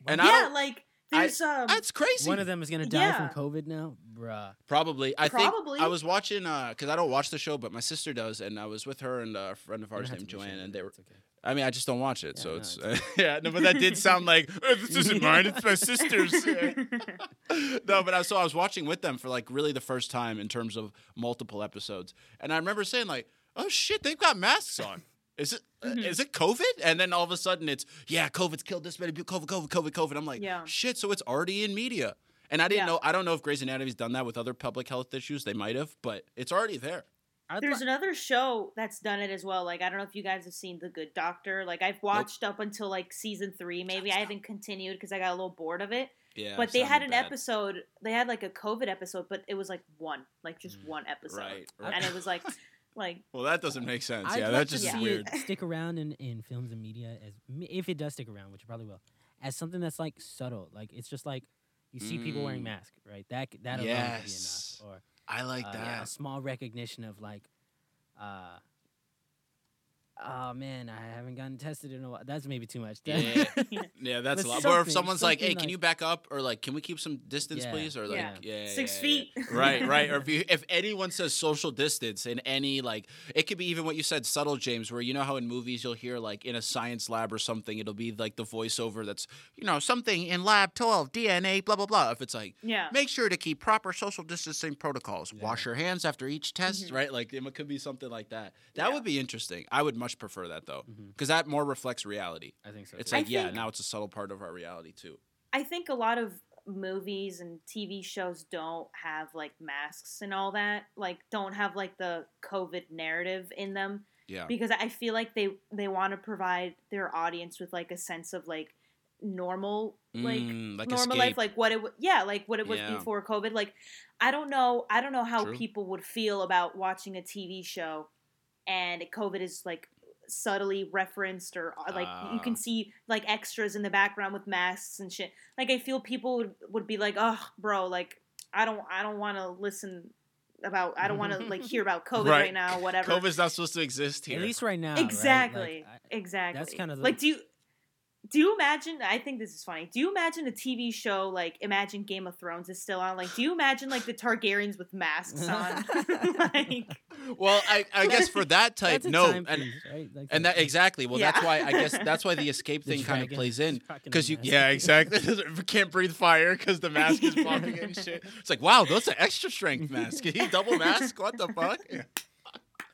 and I yeah, don't, like I- there's um. that's crazy. One of them is gonna die Yeah. from COVID now, bruh. Probably. I Probably. think I was watching because I don't watch the show, but my sister does, and I was with her and a friend of ours named to Joanne, and they were. okay. I mean, I just don't watch it, Yeah, so no, it's it's yeah. No, but that did sound like "Oh, this isn't mine. It's my sister's. no, but I so I was watching with them for like really the first time in terms of multiple episodes, and I remember saying like, "Oh shit, they've got masks on." Is it uh, Mhm. is it COVID? And then all of a sudden it's yeah, COVID's killed this many people. COVID, COVID, COVID, COVID. I'm like, Yeah. shit. So it's already in media. And I didn't Yeah. know. I don't know if Grey's Anatomy's done that with other public health issues. They might have, but it's already there. I'd There's li- another show that's done it as well. Like I don't know if you guys have seen The Good Doctor. Like I've watched up until like season three. Maybe I haven't continued because I got a little bored of it. Yeah. but they had an bad. episode. They had like a COVID episode, but it was like one, like just Mm. one episode, Right. right. and it was like, like well, that doesn't make sense. I'd yeah, like that's just Yeah. see weird. it stick around in, in films and media as if it does stick around, which it probably will, as something that's like subtle. Like it's just like you see people wearing Mm. masks, right? That c- that alone Yes. could be enough. Or I like uh, that. yeah, a small recognition of like, uh, oh man, I haven't gotten tested in a while. That's maybe too much. Yeah. Yeah, that's But a lot. Or if someone's like, "Hey, something can you back up?" or like, "Can we keep some distance, Yeah. please?" or like, Yeah. yeah, six yeah, feet. yeah. right, right. Or if you, if anyone says social distance in any like, it could be even what you said, subtle, James, where you know how in movies you'll hear like in a science lab or something, it'll be like the voiceover that's you know something in lab twelve DNA blah blah blah. If it's like. yeah, Make sure to keep proper social distancing protocols. Yeah. Wash your hands after each test, Mhm. right? Like it could be something like that. That Yeah. would be interesting. I would much prefer that though, because that more reflects reality. I think so. It's too. I like, yeah, now it's a subtle part of our reality too. I think a lot of movies and TV shows don't have like masks and all that. Like, don't have like the COVID narrative in them. Yeah. because I feel like they they want to provide their audience with like a sense of like normal like Mm, like normal escape. life like what it w- yeah like what it was Yeah. before covid like i don't know i don't know how True. people would feel about watching a tv show and covid is like subtly referenced or uh, like you Ah. can see like extras in the background with masks and shit like i feel people would would be like oh bro like i don't i don't want to listen about i don't want to like hear about covid Right. right, now whatever COVID's not supposed to exist here. At least right now. right? Like, exactly I- exactly That's kind of the- like do you Do you imagine? I think this is funny. Do you imagine a TV show like Imagine Game of Thrones is still on? Like, do you imagine like the Targaryens with masks on? like, Well, I, I guess for that type, That's a no, time and piece, right? Like and that exactly. Well, that's why I guess that's why the escape thing kind of plays in because you yeah exactly can't breathe fire because the mask is blocking it and shit. It's like wow, that's an extra strength mask. He double mask? What the fuck?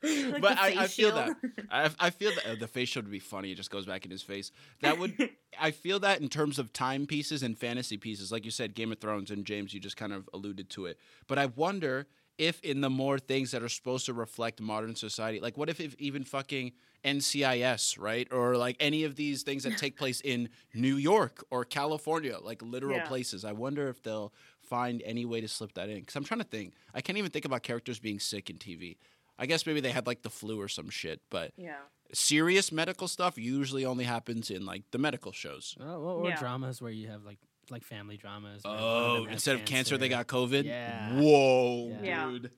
like but I, I feel that. I, I feel that uh, the face shield would be funny. It just goes back in his face. That would. I feel that in terms of time pieces and fantasy pieces, like you said, Game of Thrones and James, you just kind of alluded to it. But I wonder if in the more things that are supposed to reflect modern society, like what if, if even fucking NCIS, right, or like any of these things that take place in New York or California, like literal Yeah. places. I wonder if they'll find any way to slip that in. Because I'm trying to think. I can't even think about characters being sick in TV. I guess maybe they had like the flu or some shit, but yeah. serious medical stuff usually only happens in like the medical shows. Oh, or, or Yeah. dramas where you have like like family dramas. where of Oh, them instead of cancer, they got COVID. Yeah. Whoa, Yeah. dude,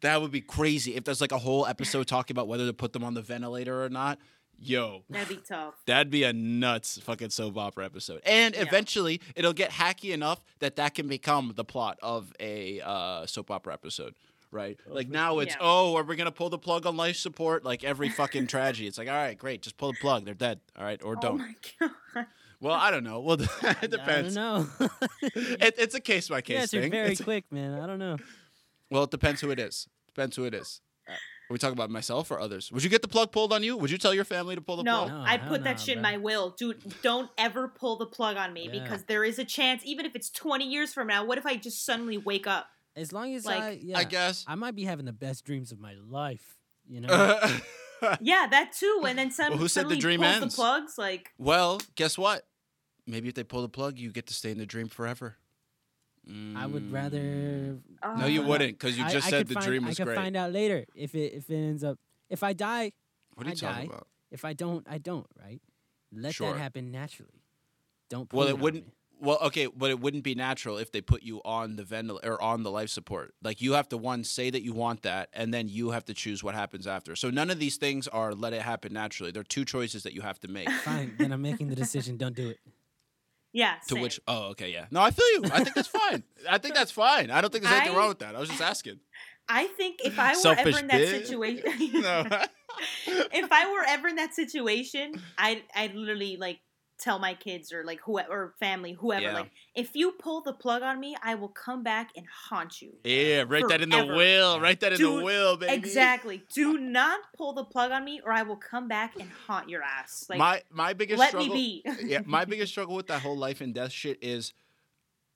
that would be crazy if there's like a whole episode talking about whether to put them on the ventilator or not. Yo, That'd be tough. that'd be a nuts fucking soap opera episode. And Yeah. eventually, it'll get hacky enough that that can become the plot of a uh, soap opera episode. Right, Oh, like for now it's Yeah. oh, are we gonna pull the plug on life support? Like every fucking tragedy, it's like all right, great, just pull the plug. They're dead. All right, or Oh don't. my god. Well, I don't know. Well, it depends. I don't know. It, it's a case by case answered thing. very It's- quick, man. I don't know. well, it depends who it is. Depends who it is. Uh, Are we talking about myself or others? Would you get the plug pulled on you? Would you tell your family to pull the No, plug? No, I hell put that nah, shit in my will. Dude, don't ever pull the plug on me Yeah. because there is a chance, even if it's 20 years from now, what if I just suddenly wake up? As long as Like, I, yeah, I guess. I might be having the best dreams of my life. You know. Yeah, that too. And then some, Well, who said the dream ends? the plugs. Like, well, guess what? Maybe if they pull the plug, you get to stay in the dream forever. I would Mm. rather. oh, No, you Uh, wouldn't, because you just I said could the find- dream I could great. find out later if it if it ends up if I die. what are you I talking die. about? If I don't, I don't. Right? Let Sure. that happen naturally. Don't. Well, pull it wouldn't- me. Well, okay, but it wouldn't be natural if they put you on the ventilator or on the life support. Like you have to one say that you want that, and then you have to choose what happens after. So none of these things are let it happen naturally. There are two choices that you have to make. Fine. then I'm making the decision. Don't do it. yeah. To same. which, oh, okay, yeah. No, I feel you. I think that's fine. I think that's fine. I don't think there's anything I- wrong with that. I was just asking. I think if I were Selfish ever in that bitch. situation, No. if I were ever in that situation, I'd I'd literally like tell my kids or like whoever or family whoever Yeah. like if you pull the plug on me, I will come back and haunt you. yeah, write that in the will. Write that in the will, baby. Exactly. Do not pull the plug on me, or I will come back and haunt your ass. Like, my my biggest let struggle. me be. yeah, my biggest struggle with that whole life and death shit is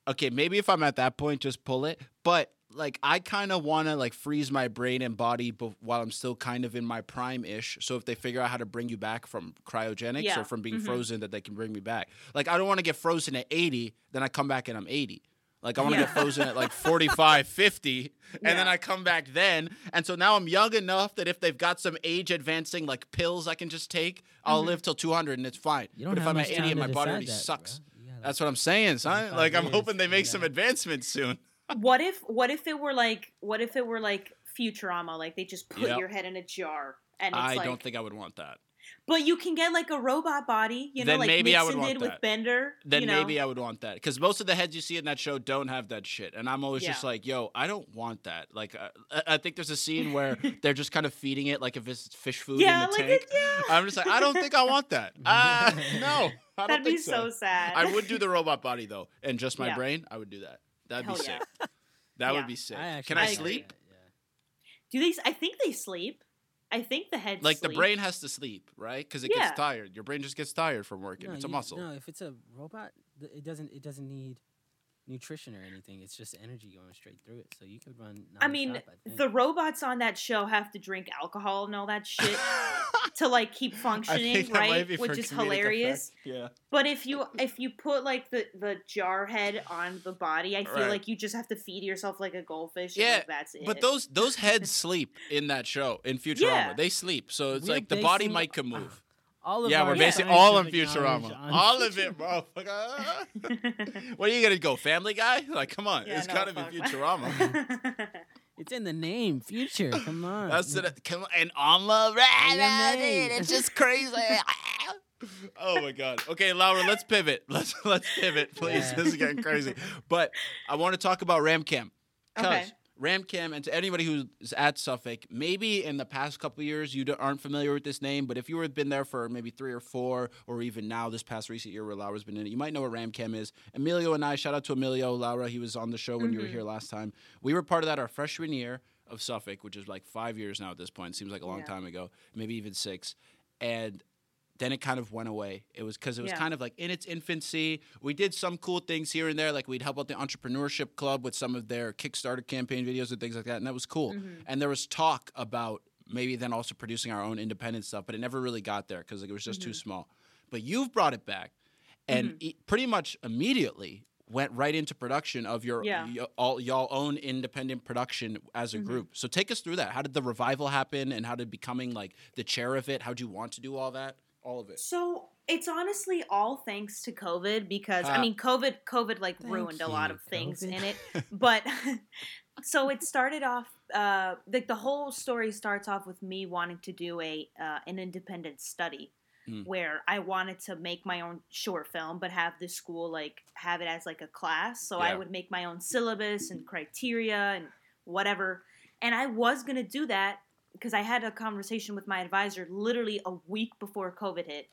okay, maybe if I'm at that point, just pull it. But like, I kind of want to like freeze my brain and body bef- while I'm still kind of in my prime ish. So if they figure out how to bring you back from cryogenics Yeah, or from being mhm. frozen, that they can bring me back. Like, I don't want to get frozen at 80, then I come back and I'm 80. Like I want to Yeah. get frozen at like 45, 50, and then I come back then. And so now I'm young enough that if they've got some age advancing like pills I can just take, I'll Mhm. live till 200 and it's fine. You don't but if I'm at 80 and my body decide already that, sucks, bro. You that's what I'm saying, son. Like I'm years, hoping they you make some advancements soon. What if what if it were like what if it were like Futurama? Like they just put Yep. your head in a jar and it's I like don't think I would want that. But you can get like a robot body, you know, Then like maybe I would want did with that. Bender. Then you know? maybe I would want that because most of the heads you see in that show don't have that shit, and I'm always just like, yo, I don't want that. Like, uh, I- think there's a scene where they're just kind of feeding it like if it's fish food yeah, in the like tank. it, yeah. I'm just like, I don't think I want that. Uh, no, I That'd be think so, sad. I would do the robot body though, and just my Yeah. brain. I would do that. That'd Hell be yeah. sick. That Yeah. would be sick. I Can I I sleep? yeah. Do they? I think they sleep. I think the head. Like the brain has to sleep, right? Because it Yeah. gets tired. Your brain just gets tired from working. No, it's a you- muscle. No, if it's a robot, it doesn't. It doesn't need nutrition or anything. It's just energy going straight through it. So you could run. I mean, I the robots on that show have to drink alcohol and all that shit to like keep functioning, think that might right? Which is hilarious. effect. Yeah. But if you if you put like the the jar head on the body, I feel Right. like you just have to feed yourself like a goldfish. Yeah, and, like, that's it. But those those heads sleep in that show in Futurama. Yeah. They sleep, so it's We're like the body basing- might can uh, move. All of yeah, our we're basing all on Futurama. All of it, bro. motherfucker. Ah. what are you gonna go, Family Guy? Like, come on, Yeah, it's no, gotta fuck. be Futurama. It's in the name, future. Come on. That's it. Come on, and on the ride, Lemonade. it's just crazy. oh my god. Okay, Laura, let's pivot. Let's let's pivot, please. Yeah. This is getting crazy. But I want to talk about RamCam. Because Okay. RamCam, and to anybody who's at Suffolk, maybe in the past couple of years you aren't familiar with this name, but if you have been there for maybe three or four, or even now this past recent year where Laura's been in it, you might know what RamCam is. Emilio and I, shout out to Emilio, Laura, he was on the show when you were Mhm. here last time. We were part of that our freshman year of Suffolk, which is like five years now at this point. Seems like a long Yeah. time ago, maybe even six. And then it kind of went away. It was because it was Yeah. kind of like in its infancy. We did some cool things here and there, like we'd help out the entrepreneurship club with some of their Kickstarter campaign videos and things like that, and that was cool. Mhm. And there was talk about maybe then also producing our own independent stuff, but it never really got there because like, it was just too Mhm. small. But you've brought it back, and Mhm. e- pretty much immediately went right into production of your Yeah. y- all y'all own independent production as a Mhm. group. So take us through that. How did the revival happen, and how did becoming like the chair of it? How do you want to do all that? All of it. So it's honestly all thanks to COVID because I Ah. mean COVID COVID like Thank ruined a lot you, of things COVID. in it. But so it started off uh like the whole story starts off with me wanting to do a uh, an independent study Mm. where I wanted to make my own short film but have the school like have it as like a class. So I would make my own syllabus and criteria and whatever. And I was going to do that because I had a conversation with my advisor literally a week before COVID hit.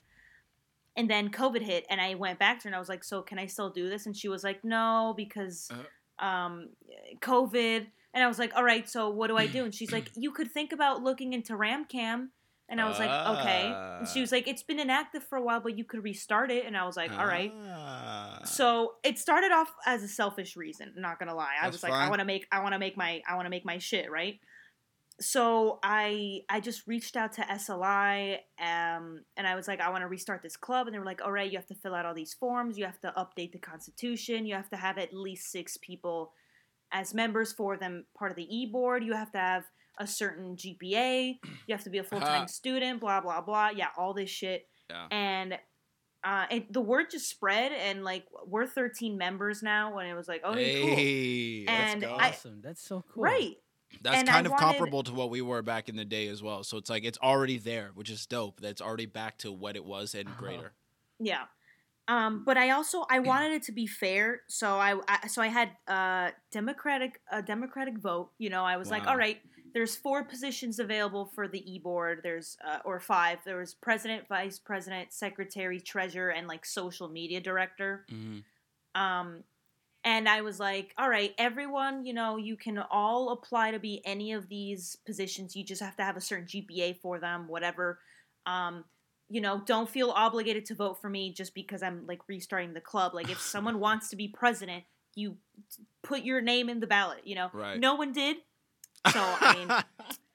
And then COVID hit, and I went back to her and I was like, "So can I still do this?" And she was like, "No, because Uh-huh. um, COVID." And I was like, "All right, so what do I do?" And she's like, "You could think about looking into RamCam." And I was like, "Okay." And she Ah. was like, "It's been inactive for a while, but you could restart it." And I was like, "All right." Ah. So it started off as a selfish reason. Not gonna lie, I That's was like, I want to make, I want to make my, I want to make my shit right. So I, I just reached out to SLI, um, and I was like, I want to restart this club, and they were like, all right, you have to fill out all these forms, you have to update the constitution, you have to have at least six people as members for them, part of the e board, you have to have a certain GPA, you have to be a full time student, blah blah blah, yeah, all this shit Yeah. and uh, it, the word just spread, and like we're 13 members now. When it was like, oh, Hey, let's And go. I- awesome. That's so cool. cool, right? That's and I kind of wanted- comparable to what we were back in the day as well. So it's like it's already there, which is dope. That's already back to what it was and Oh. greater. Yeah. Um, but I also I wanted it to be fair, so I, I so I had a democratic a democratic vote. You know, I was like, all right, there's four positions available for the e board. There's uh, or five. There was president, vice president, secretary, treasurer, and like social media director. Mhm. Um, and I was like, all right, everyone, you know, you can all apply to be any of these positions. You just have to have a certain GPA for them, whatever. Um, you know, don't feel obligated to vote for me just because I'm like restarting the club. Like, if someone wants to be president, you put your name in the ballot, you know? Right. No one did. So, I mean,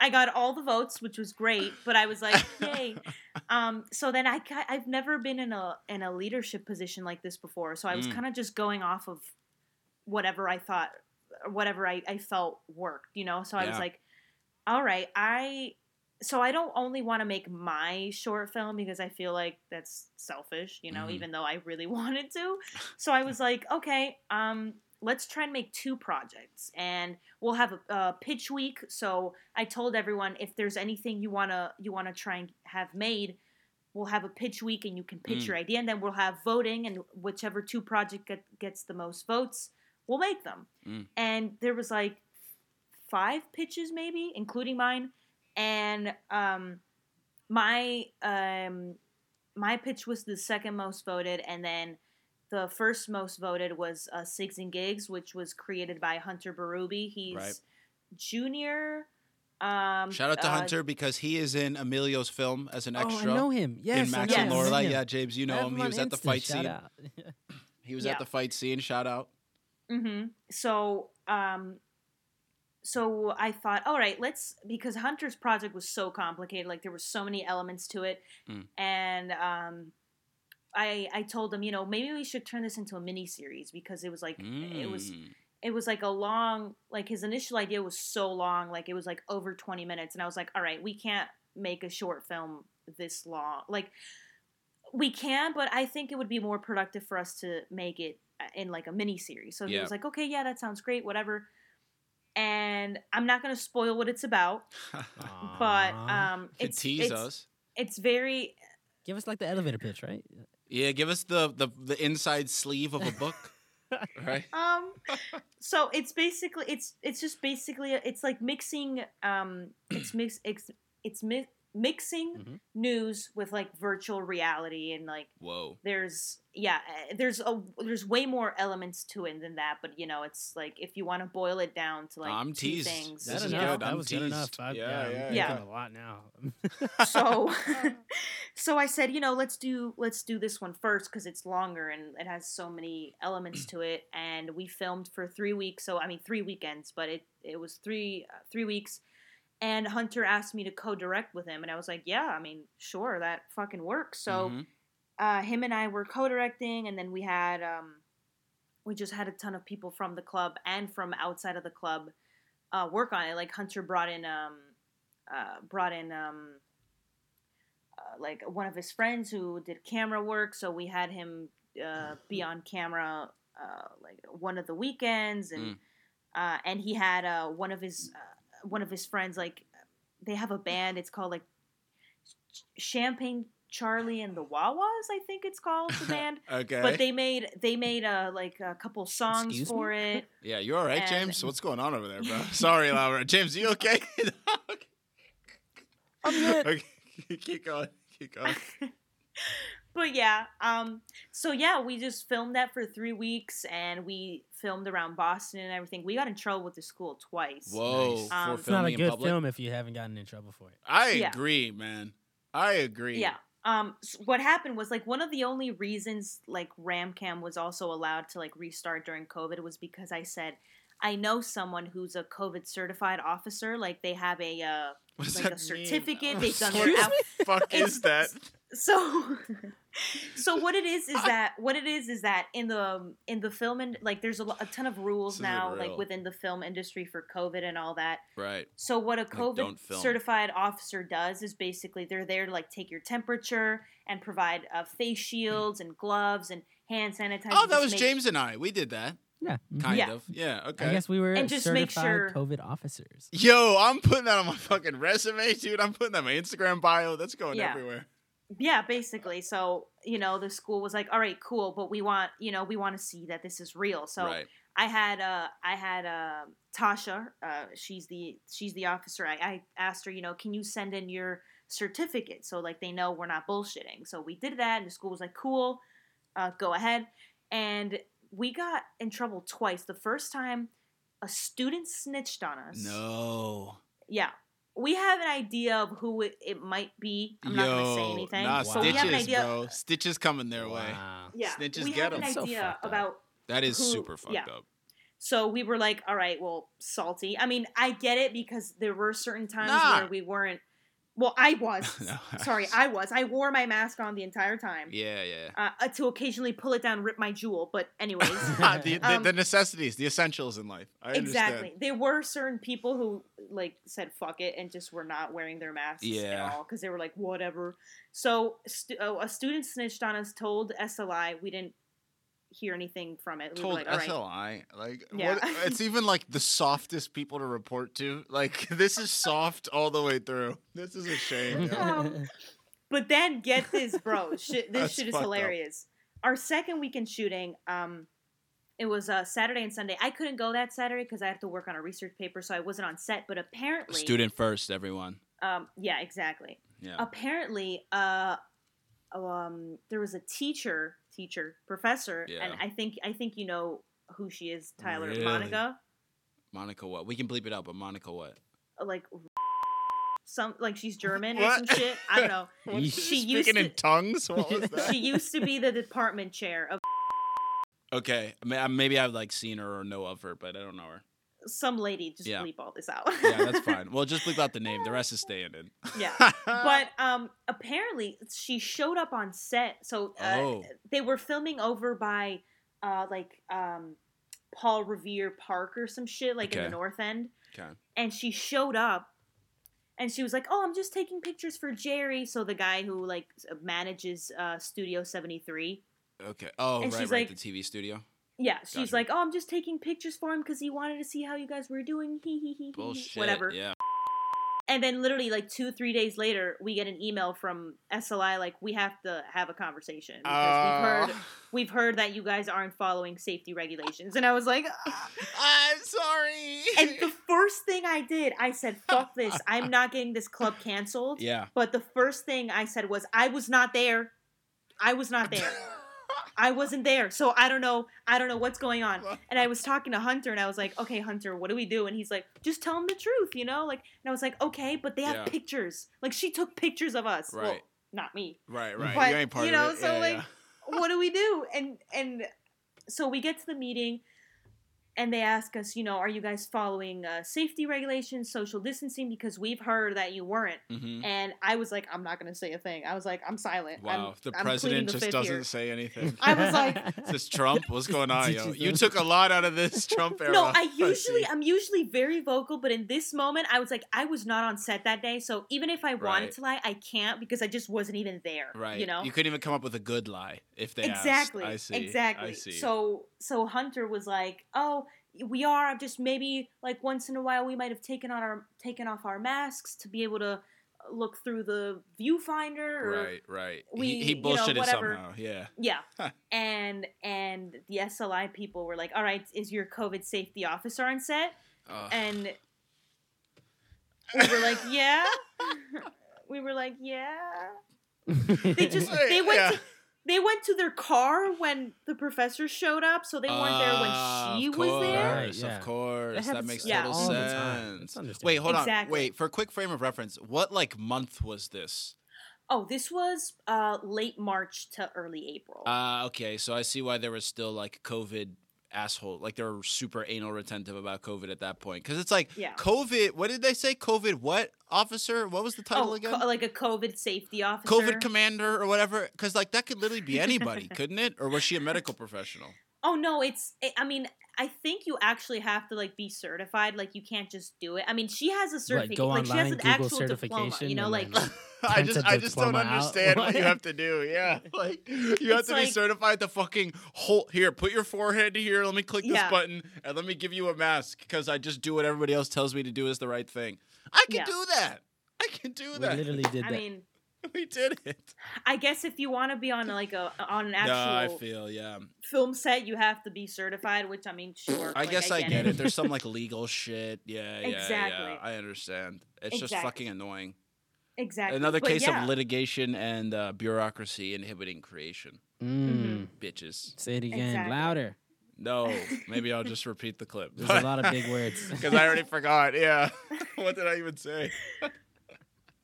I got all the votes, which was great, but I was like, yay. Um, so then I I've never been in a in a leadership position like this before, so I was Mm. kind of just going off of whatever I thought, or whatever I, I felt worked, you know. So I was like, all right, I so I don't only want to make my short film because I feel like that's selfish, you know, Mhm. even though I really wanted to. So I was like, okay, um, let's try and make two projects, and we'll have a, a pitch week. So I told everyone if there's anything you wanna you wanna try and have made, we'll have a pitch week, and you can pitch Mm. your idea, and then we'll have voting, and whichever two project get, gets the most votes, we'll make them. Mm. And there was like five pitches, maybe, including mine, and um, my um, my pitch was the second most voted, and then the first most voted was uh, Sigs and Gigs, which was created by Hunter Barubi. He's Right. junior. Um, Shout out to uh, Hunter because he is in Emilio's film as an Oh, extra I know him. Yes, in Max know and Yes. Lorelai. Yeah. James, you know him. him He on was at the fight Shout scene. He was Yeah. at the fight scene. Shout out. Mm-hmm. So, um, so I thought, all right, let's because Hunter's project was so complicated. Like there were so many elements to it, Mm. and um, I I told him, you know, maybe we should turn this into a mini series because it was like it was Mm. it was like a long like his initial idea was so long like it was like over 20 minutes and i was like all right we can't make a short film this long like we can but i think it would be more productive for us to make it uh, in like a mini series so he was like okay yeah that sounds great whatever and i'm not going to spoil what it's about but Aw. um it's tease it's, us. it's very Give us like the elevator pitch, right? Yeah, give us the the, the inside sleeve of a book. right. Um, so it's basically it's it's just basically it's like mixing um it's mix it's it's mi- mixing Mhm. news with like virtual reality and like Whoa. there's yeah eh, there's a there's way more elements to it than that but you know it's like if you want to boil it down to like I'm two teased. things That's is you enough. know? good. That I'm was good enough. I, Yeah, yeah, yeah, I'm yeah. thinking a lot now. so so i said you know let's do let's do this one first because it's longer and it has so many elements to it and we filmed for three weeks so i mean three weekends but it it was three uh, three weeks and hunter asked me to co-direct with him and i was like yeah i mean sure that fucking works so Mhm. uh, him and I were co-directing, and then we had um, we just had a ton of people from the club and from outside of the club uh, work on it. Like Hunter brought in um, uh, brought in um, uh, like one of his friends who did camera work, so we had him uh, be on camera uh, like one of the weekends, and Mm. uh, and he had uh, one of his uh, one of his friends like they have a band. It's called like Champagne Charlie and the Wawas, I think it's called the band. Okay. But they made they made uh, like a couple songs Excuse for me? it. yeah, you all right, and- James? What's going on over there, bro? Sorry, Laura. James, you okay? I'm good. okay. Keep going. Keep going. But yeah, um, so yeah, we just filmed that for three weeks, and we filmed around Boston and everything. We got in trouble with the school twice. Whoa. Nice. Um, It's not a good public. film if you haven't gotten in trouble for it. I Yeah. agree, man. I agree. Yeah. Um, s- what happened was like one of the only reasons like RamCam was also allowed to like restart during COVID was because I said I know someone who's a COVID certified officer. Like they have a uh, What does like that a mean? certificate. They've done What their the out- fuck is that? so so what it is is that what it is is that in the in the film and like there's a, a ton of rules now real. like within the film industry for covid and all that Right. so what a covid film. certified officer does is basically they're there to like take your temperature and provide uh, face shields and gloves and hand sanitizer Oh, that was make- James and I. We did that. Yeah. mhm. Kind Yeah. of. Yeah. Okay. I guess we were And just make certified sure- COVID officers. Yo, I'm putting that on my fucking resume, dude. I'm putting that on my Instagram bio. That's going Yeah. everywhere. Yeah basically so you know the school was like all right cool but we want you know we want to see that this is real so right. I had uh I had uh Tasha, uh she's the she's the officer. I, I asked her, you know, can you send in your certificate so like they know we're not bullshitting. So we did that and the school was like, cool, uh go ahead. And we got in trouble twice. The first time a student snitched on us. No. Yeah. We have an idea of who it, it might be. I'm not gonna say anything. Nah, so we have an idea. bro. Stitches coming their way. Wow. Yeah, Snitches we get have an 'em. So idea fucked up. about That is Who- super fucked yeah. up. So we were like, all right, well, salty. I mean, I get it because there were certain times Nah. where we weren't. Well, I was. No, Sorry, I was. I wore my mask on the entire time. Yeah, yeah. Uh, to occasionally pull it down, rip my Juul. But anyways, the, the, Um, the necessities, the essentials in life. I exactly. understand. There were certain people who like said fuck it and just were not wearing their masks at Yeah. all because they were like whatever. So stu- uh, a student snitched on us, told SLI. We didn't hear anything from it. We were Told like, all right. SLI, like Yeah. what, it's even like the softest people to report to. Like this is soft all the way through. This is a shame. yo. Um, But then get this, bro. Shit, this That's shit is fucked up. hilarious. Our second weekend shooting, um, it was uh, Saturday and Sunday. I couldn't go that Saturday because I had to work on a research paper, so I wasn't on set. But apparently, Student first, everyone. um, yeah, exactly. Yeah. Apparently, uh, um, there was a teacher, teacher, professor, and I think I think you know who she is, Tyler Really? Monica, Monica, what? We can bleep it out, but Monica, what? Like some like she's German or some shit. I don't know. What, Yeesh. she She used speaking in tongues. What was that? she used to be the department chair of okay, I mean, I- maybe I've like seen her or know of her, but I don't know her. Some lady. Just Yeah. bleep all this out. Yeah, that's fine. Well, just bleep out the name. The rest is staying in. Yeah. but um apparently she showed up on set so uh, Oh. they were filming over by uh like um paul revere park or some shit like in the north end okay. and she showed up and she was like oh i'm just taking pictures for jerry so the guy who like manages uh studio 73 Okay. Oh, And right, right. like- the TV studio. Yeah she's Gotcha. like oh i'm just taking pictures for him because he wanted to see how you guys were doing he he he he whatever Yeah. and then literally like two three days later we get an email from sli like we have to have a conversation because we've heard Uh, we've heard that you guys aren't following safety regulations and i was like "Ah." I'm sorry. and the first thing i did i said fuck this i'm not getting this club canceled yeah. but the first thing i said was i was not there i was not there i wasn't there so i don't know i don't know what's going on and I was talking to Hunter and I was like, okay, Hunter, what do we do? And he's like, just tell him the truth, you know? Like, and I was like, okay, but they have Yeah. pictures. Like, she took pictures of us. Well, not me. Right, right. But, you ain't part you know, of it. so, Yeah, like, yeah. what do we do? And, and so we get to the meeting and they ask us, you know, are you guys following uh, safety regulations, social distancing? Because we've heard that you weren't. Mhm. And I was like, I'm not going to say a thing. I was like, I'm silent. I'm- Wow, the I'm president the just fifth doesn't here. say anything. I was like- Is this Trump? What's going on, yo? You took a lot out of this Trump era. No, I usually I'm usually very vocal, but in this moment I was like I was not on set that day, so even if I wanted Right. to lie, I can't because I just wasn't even there. Right. You know? You couldn't even come up with a good lie if they asked. exactly. I see. Exactly. I see. So so Hunter was like, "Oh, we are just maybe like once in a while we might have taken on our taken off our masks to be able to uh, look through the viewfinder or right, right. we- he he you know, whatever. somehow. Yeah. yeah." Huh. and and the SLI people were like, "All right, is your COVID safety officer on set?" Ugh. and we were like, yeah. we were like, yeah. They just they went yeah. to, they went to their car when the professor showed up, so they weren't there Ah, when she of was there. Right, course, yeah. Of course, That that makes Yeah. total all the time. sense. That's understandable. Wait, hold on. Wait, for a quick frame of reference, what like month was this? Oh, this was uh late March to early April. Uh okay, so I see why there was still like COVID asshole, like they're super anal retentive about COVID at that point, because it's like Yeah. COVID. What did they say? COVID what officer? What was the oh, title oh, again? co- like a COVID safety officer. COVID commander or whatever, because like that could literally be anybody, couldn't it? Or was she a medical professional? Oh no, it's. It, I mean, I think you actually have to like be certified. Like you can't just do it. I mean, she has a certificate. go like she has an Google actual diploma. You know, like I just a I just don't diploma out. understand what you have to do. Yeah. Like you have It's to be certified to fucking hold here, put your forehead here, let me click this Yeah. button and let me give you a mask because I just do what everybody else tells me to do is the right thing. I can Yeah. do that. I can do we that. literally did I that. mean, we did it. I guess if you want to be on like a on an No, I actual feel yeah. film set, you have to be certified. Which I mean, sure. I like, guess I, get, it. it. There's some like legal shit. Yeah, yeah, yeah. Exactly. I understand. It's just fucking annoying. exactly. Another But case yeah. of litigation and uh, bureaucracy inhibiting creation. Mm. Bitches. Say it again, Exactly. louder. No, maybe I'll just repeat the clip. There's a lot of big words. Because I already forgot. Yeah. what did I even say?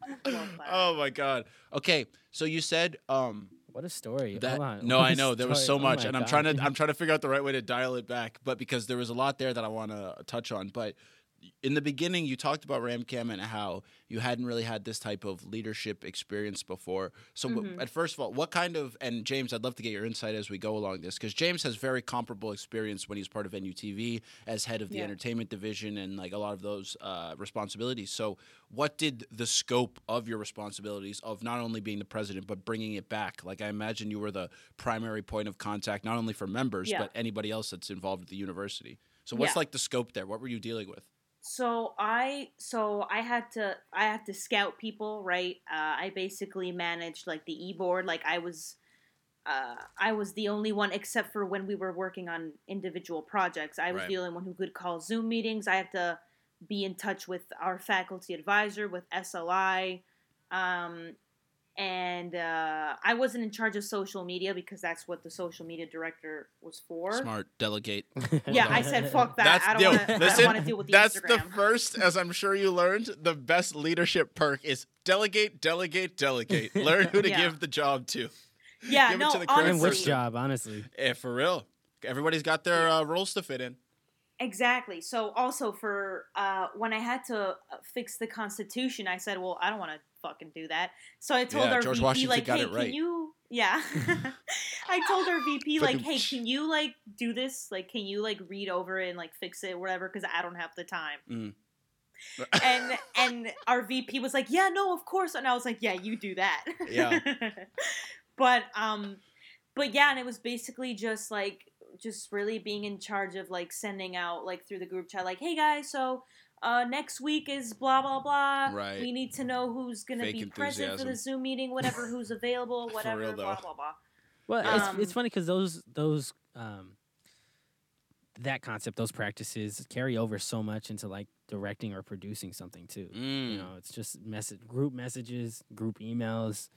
Well, Clara. Oh my god. Okay, so you said um What a story. that Hold on. no, What I a know there was so story. Oh much, and I'm God. trying to I'm trying to figure out the right way to dial it back, but because there was a lot there that I want to touch on. But in the beginning, you talked about RamCam and how you hadn't really had this type of leadership experience before. So, w- Mhm. at first of all, what kind of and James, I'd love to get your insight as we go along this because James has very comparable experience when he's part of NUTV as head of the Yeah. entertainment division and like a lot of those uh, responsibilities. So, what did the scope of your responsibilities of not only being the president but bringing it back? Like, I imagine you were the primary point of contact not only for members Yeah. but anybody else that's involved at the university. So, what's Yeah. like the scope there? What were you dealing with? So I so I had to I had to scout people, right? Uh, I basically managed like the e board. Like I was uh, I was the only one except for when we were working on individual projects. I was Right. the only one who could call Zoom meetings. I had to be in touch with our faculty advisor, with SLI, um, and uh, I wasn't in charge of social media because that's what the social media director was for. Smart, delegate. Yeah, I said fuck that. That's I don't want to. I listen, don't want to deal with the That's Instagram. the first, as I'm sure you learned, the best leadership perk is delegate, delegate, delegate. Learn who to Yeah. give the job to. yeah, give it no, to the correct and which job, honestly? Yeah, for real. Everybody's got their uh, roles to fit in. Exactly. So also for uh, when I had to uh, fix the Constitution, I said, "Well, I don't want to fucking do that." So I told Yeah, our George VP, Washington like, got "Hey, it right." can you?" Yeah, I told our VP, like, "Hey, can you like do this? Like, can you like read over it and like fix it, whatever? Because I don't have the time." Mm. and and our VP was like, "Yeah, no, of course." And I was like, "Yeah, you do that." Yeah. but um, but yeah, and it was basically just like just really being in charge of like sending out like through the group chat, like, "Hey guys, so uh, next week is blah blah blah. Right. We need to know who's gonna Fake be present for the. Zoom meeting, whatever, who's available, whatever, real, blah blah blah. Well, it's, it's Um, funny because those those um, that concept, those practices carry over so much into like directing or producing something too. You Mm. know, it's just message group messages, group emails,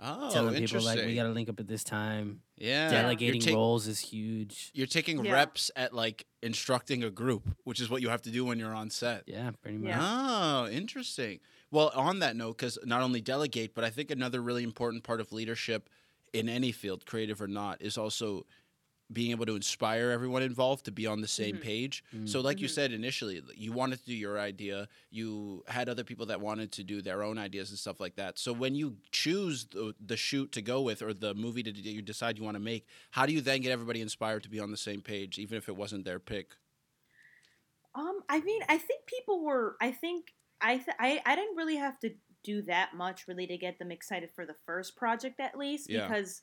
Oh, telling people interesting. like we got to link up at this time. yeah. Delegating ta- roles is huge. you're taking Yeah. reps at like instructing a group, which is what you have to do when you're on set. Yeah, pretty much. Yeah. Oh, interesting. Well, on that note, because not only delegate, but I think another really important part of leadership in any field, creative or not, is also being able to inspire everyone involved to be on the same Mhm. page. Mm. So, like you Mhm. said initially, you wanted to do your idea, you had other people that wanted to do their own ideas and stuff like that. So, when you choose the, the shoot to go with or the movie that you decide you want to make, how do you then get everybody inspired to be on the same page, even if it wasn't their pick? Um, I mean, I think people were. I think I th- I I didn't really have to do that much really to get them excited for the first project at least Yeah. because,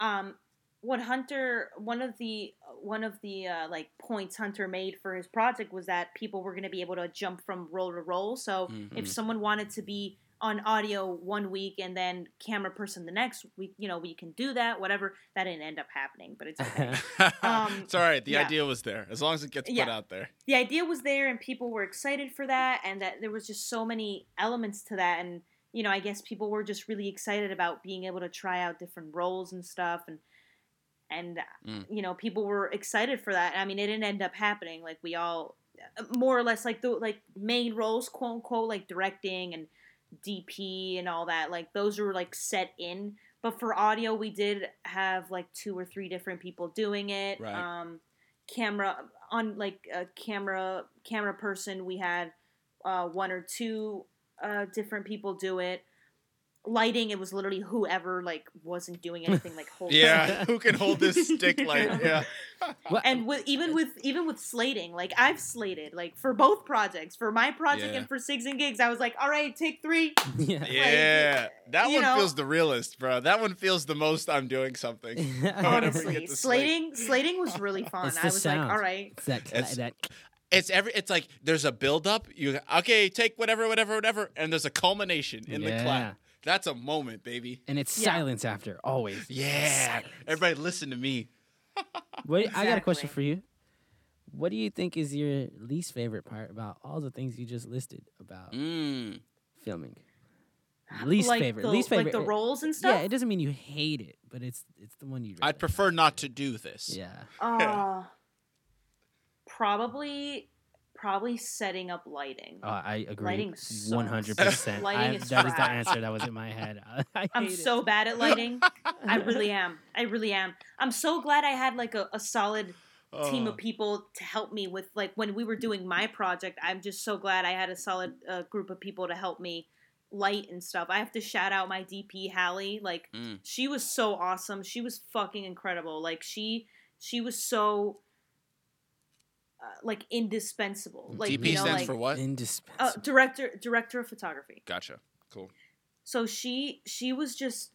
um, what Hunter one of the one of the uh, like points Hunter made for his project was that people were going to be able to jump from role to role. So Mhm. if someone wanted to be on audio one week and then camera person the next week, you know, we can do that. Whatever that didn't end up happening, but it's okay. Um, it's all right. The yeah. idea was there, as long as it gets put out there. the idea was there and people were excited for that and that there was just so many elements to that and you know i guess people were just really excited about being able to try out different roles and stuff and and Mm. you know people were excited for that i mean it didn't end up happening like we all more or less like the like main roles quote unquote like directing and dp and all that like those were like set in but for audio we did have like two or three different people doing it Right. um camera on like a camera camera person we had uh, one or two uh, different people do it lighting it was literally whoever like wasn't doing anything like hold Yeah, who can hold this stick light? Yeah. And with even with even with slating like i've slated like for both projects for my project Yeah. and for sigs and gigs i was like all right take three yeah. Yeah, that one know- feels the realest, bro. That one feels the most I'm doing something. Whenever we honestly get to slate. slating slating was really fun It's i the was like all right It's that, It's- that It's every. It's like there's a build up. You okay? Take whatever, whatever, whatever, and there's a culmination in the Yeah. clap. That's a moment, baby. and it's Yeah. silence after always. Yeah. Silence. Everybody, listen to me. Wait, I got a question for you. What do you think is your least favorite part about all the things you just listed about Mm. filming? Least like favorite. the, least favorite. like the roles and stuff Yeah, it doesn't mean you hate it, but it's it's the one you. I'd prefer not to do this. Yeah. Uh, probably, probably setting up lighting. Oh, I agree. Lighting. One hundred percent. Lighting is That was the answer that was in my head. I, I'm hate it. so bad at lighting. I really am. I really am. I'm so glad I had like a, a solid team Oh. of people to help me with like when we were doing my project. I'm just so glad I had a solid uh, group of people to help me light and stuff. I have to shout out my DP Hallie. Like Mm. she was so awesome. She was fucking incredible. Like she she was so uh, like indispensable. Like DP you know stands like for what? uh, director director of photography. Gotcha. Cool. So she she was just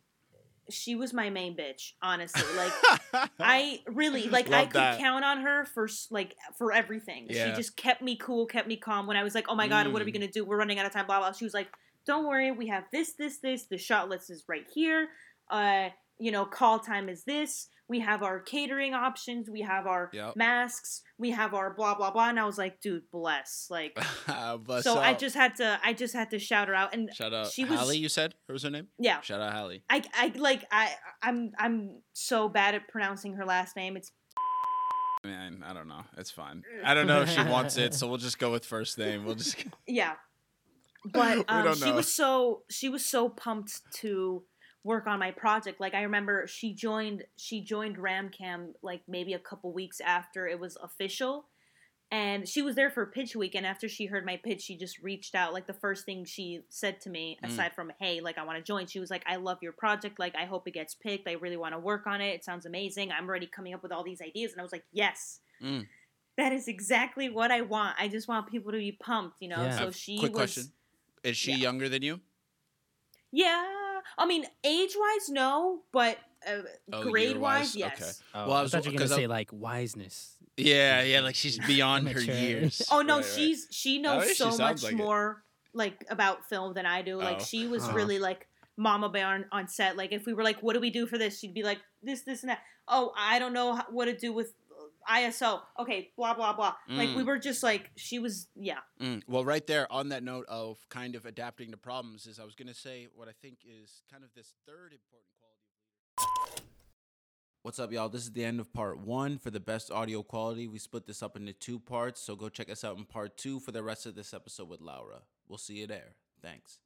she was my main bitch, honestly. Like I really like I could that. count on her for like for everything. Yeah. She just kept me cool, kept me calm. When I was like, "Oh my god, what are we Mm. gonna do? We're running out of time." Blah blah. She was like, "Don't worry, we have this, this, this. The shot list is right here. Uh, you know, call time is this. We have our catering options. We have our Yep. masks. We have our blah blah blah." And I was like, "Dude, bless." Like, But so I just had to, I just had to shout her out, and shout out she was- Hallie. You said what was her name? yeah, Shout out Hallie. I, I like I I'm I'm so bad at pronouncing her last name. It's Man, I don't know. It's fine. I don't know if she wants it, so we'll just go with first name. We'll just. yeah. But um, she was so she was so pumped to work on my project. Like I remember she joined she joined RamCam like maybe a couple weeks after it was official. And she was there for pitch week and after she heard my pitch, she just reached out. Like the first thing she said to me, Mm. aside from, Hey, like I want to join, she was like, I love your project, like I hope it gets picked. I really want to work on it. It sounds amazing. I'm already coming up with all these ideas. And I was like, Yes. Mm. That is exactly what I want. I just want people to be pumped, you know. Yeah. So she quick was question: Is she yeah. younger than you? Yeah. I mean, age wise, no, but uh, Oh, grade year-wise? wise, Okay. yes. Oh, Well, I I, was- thought you were gonna 'cause I- say like wiseness. Yeah, yeah, like she's beyond her years. Oh no, Right, right. she's she knows least she so sounds much like it. more like about film than I do. Like Oh. she was Huh. really like mama bear on, on set. Like if we were like, what do we do for this? She'd be like this, this, and that. Oh, I don't know what to do with ISO. Okay, blah blah blah. Like we Mm. were just like she was. Yeah. Mm, Well, right there on that note of kind of adapting to problems is I was going to say what I think is kind of this third important quality. What's up, y'all? This is the end of part one for the best audio quality. We split this up into two parts, so go check us out in part two for the rest of this episode with Laura. We'll see you there. Thanks.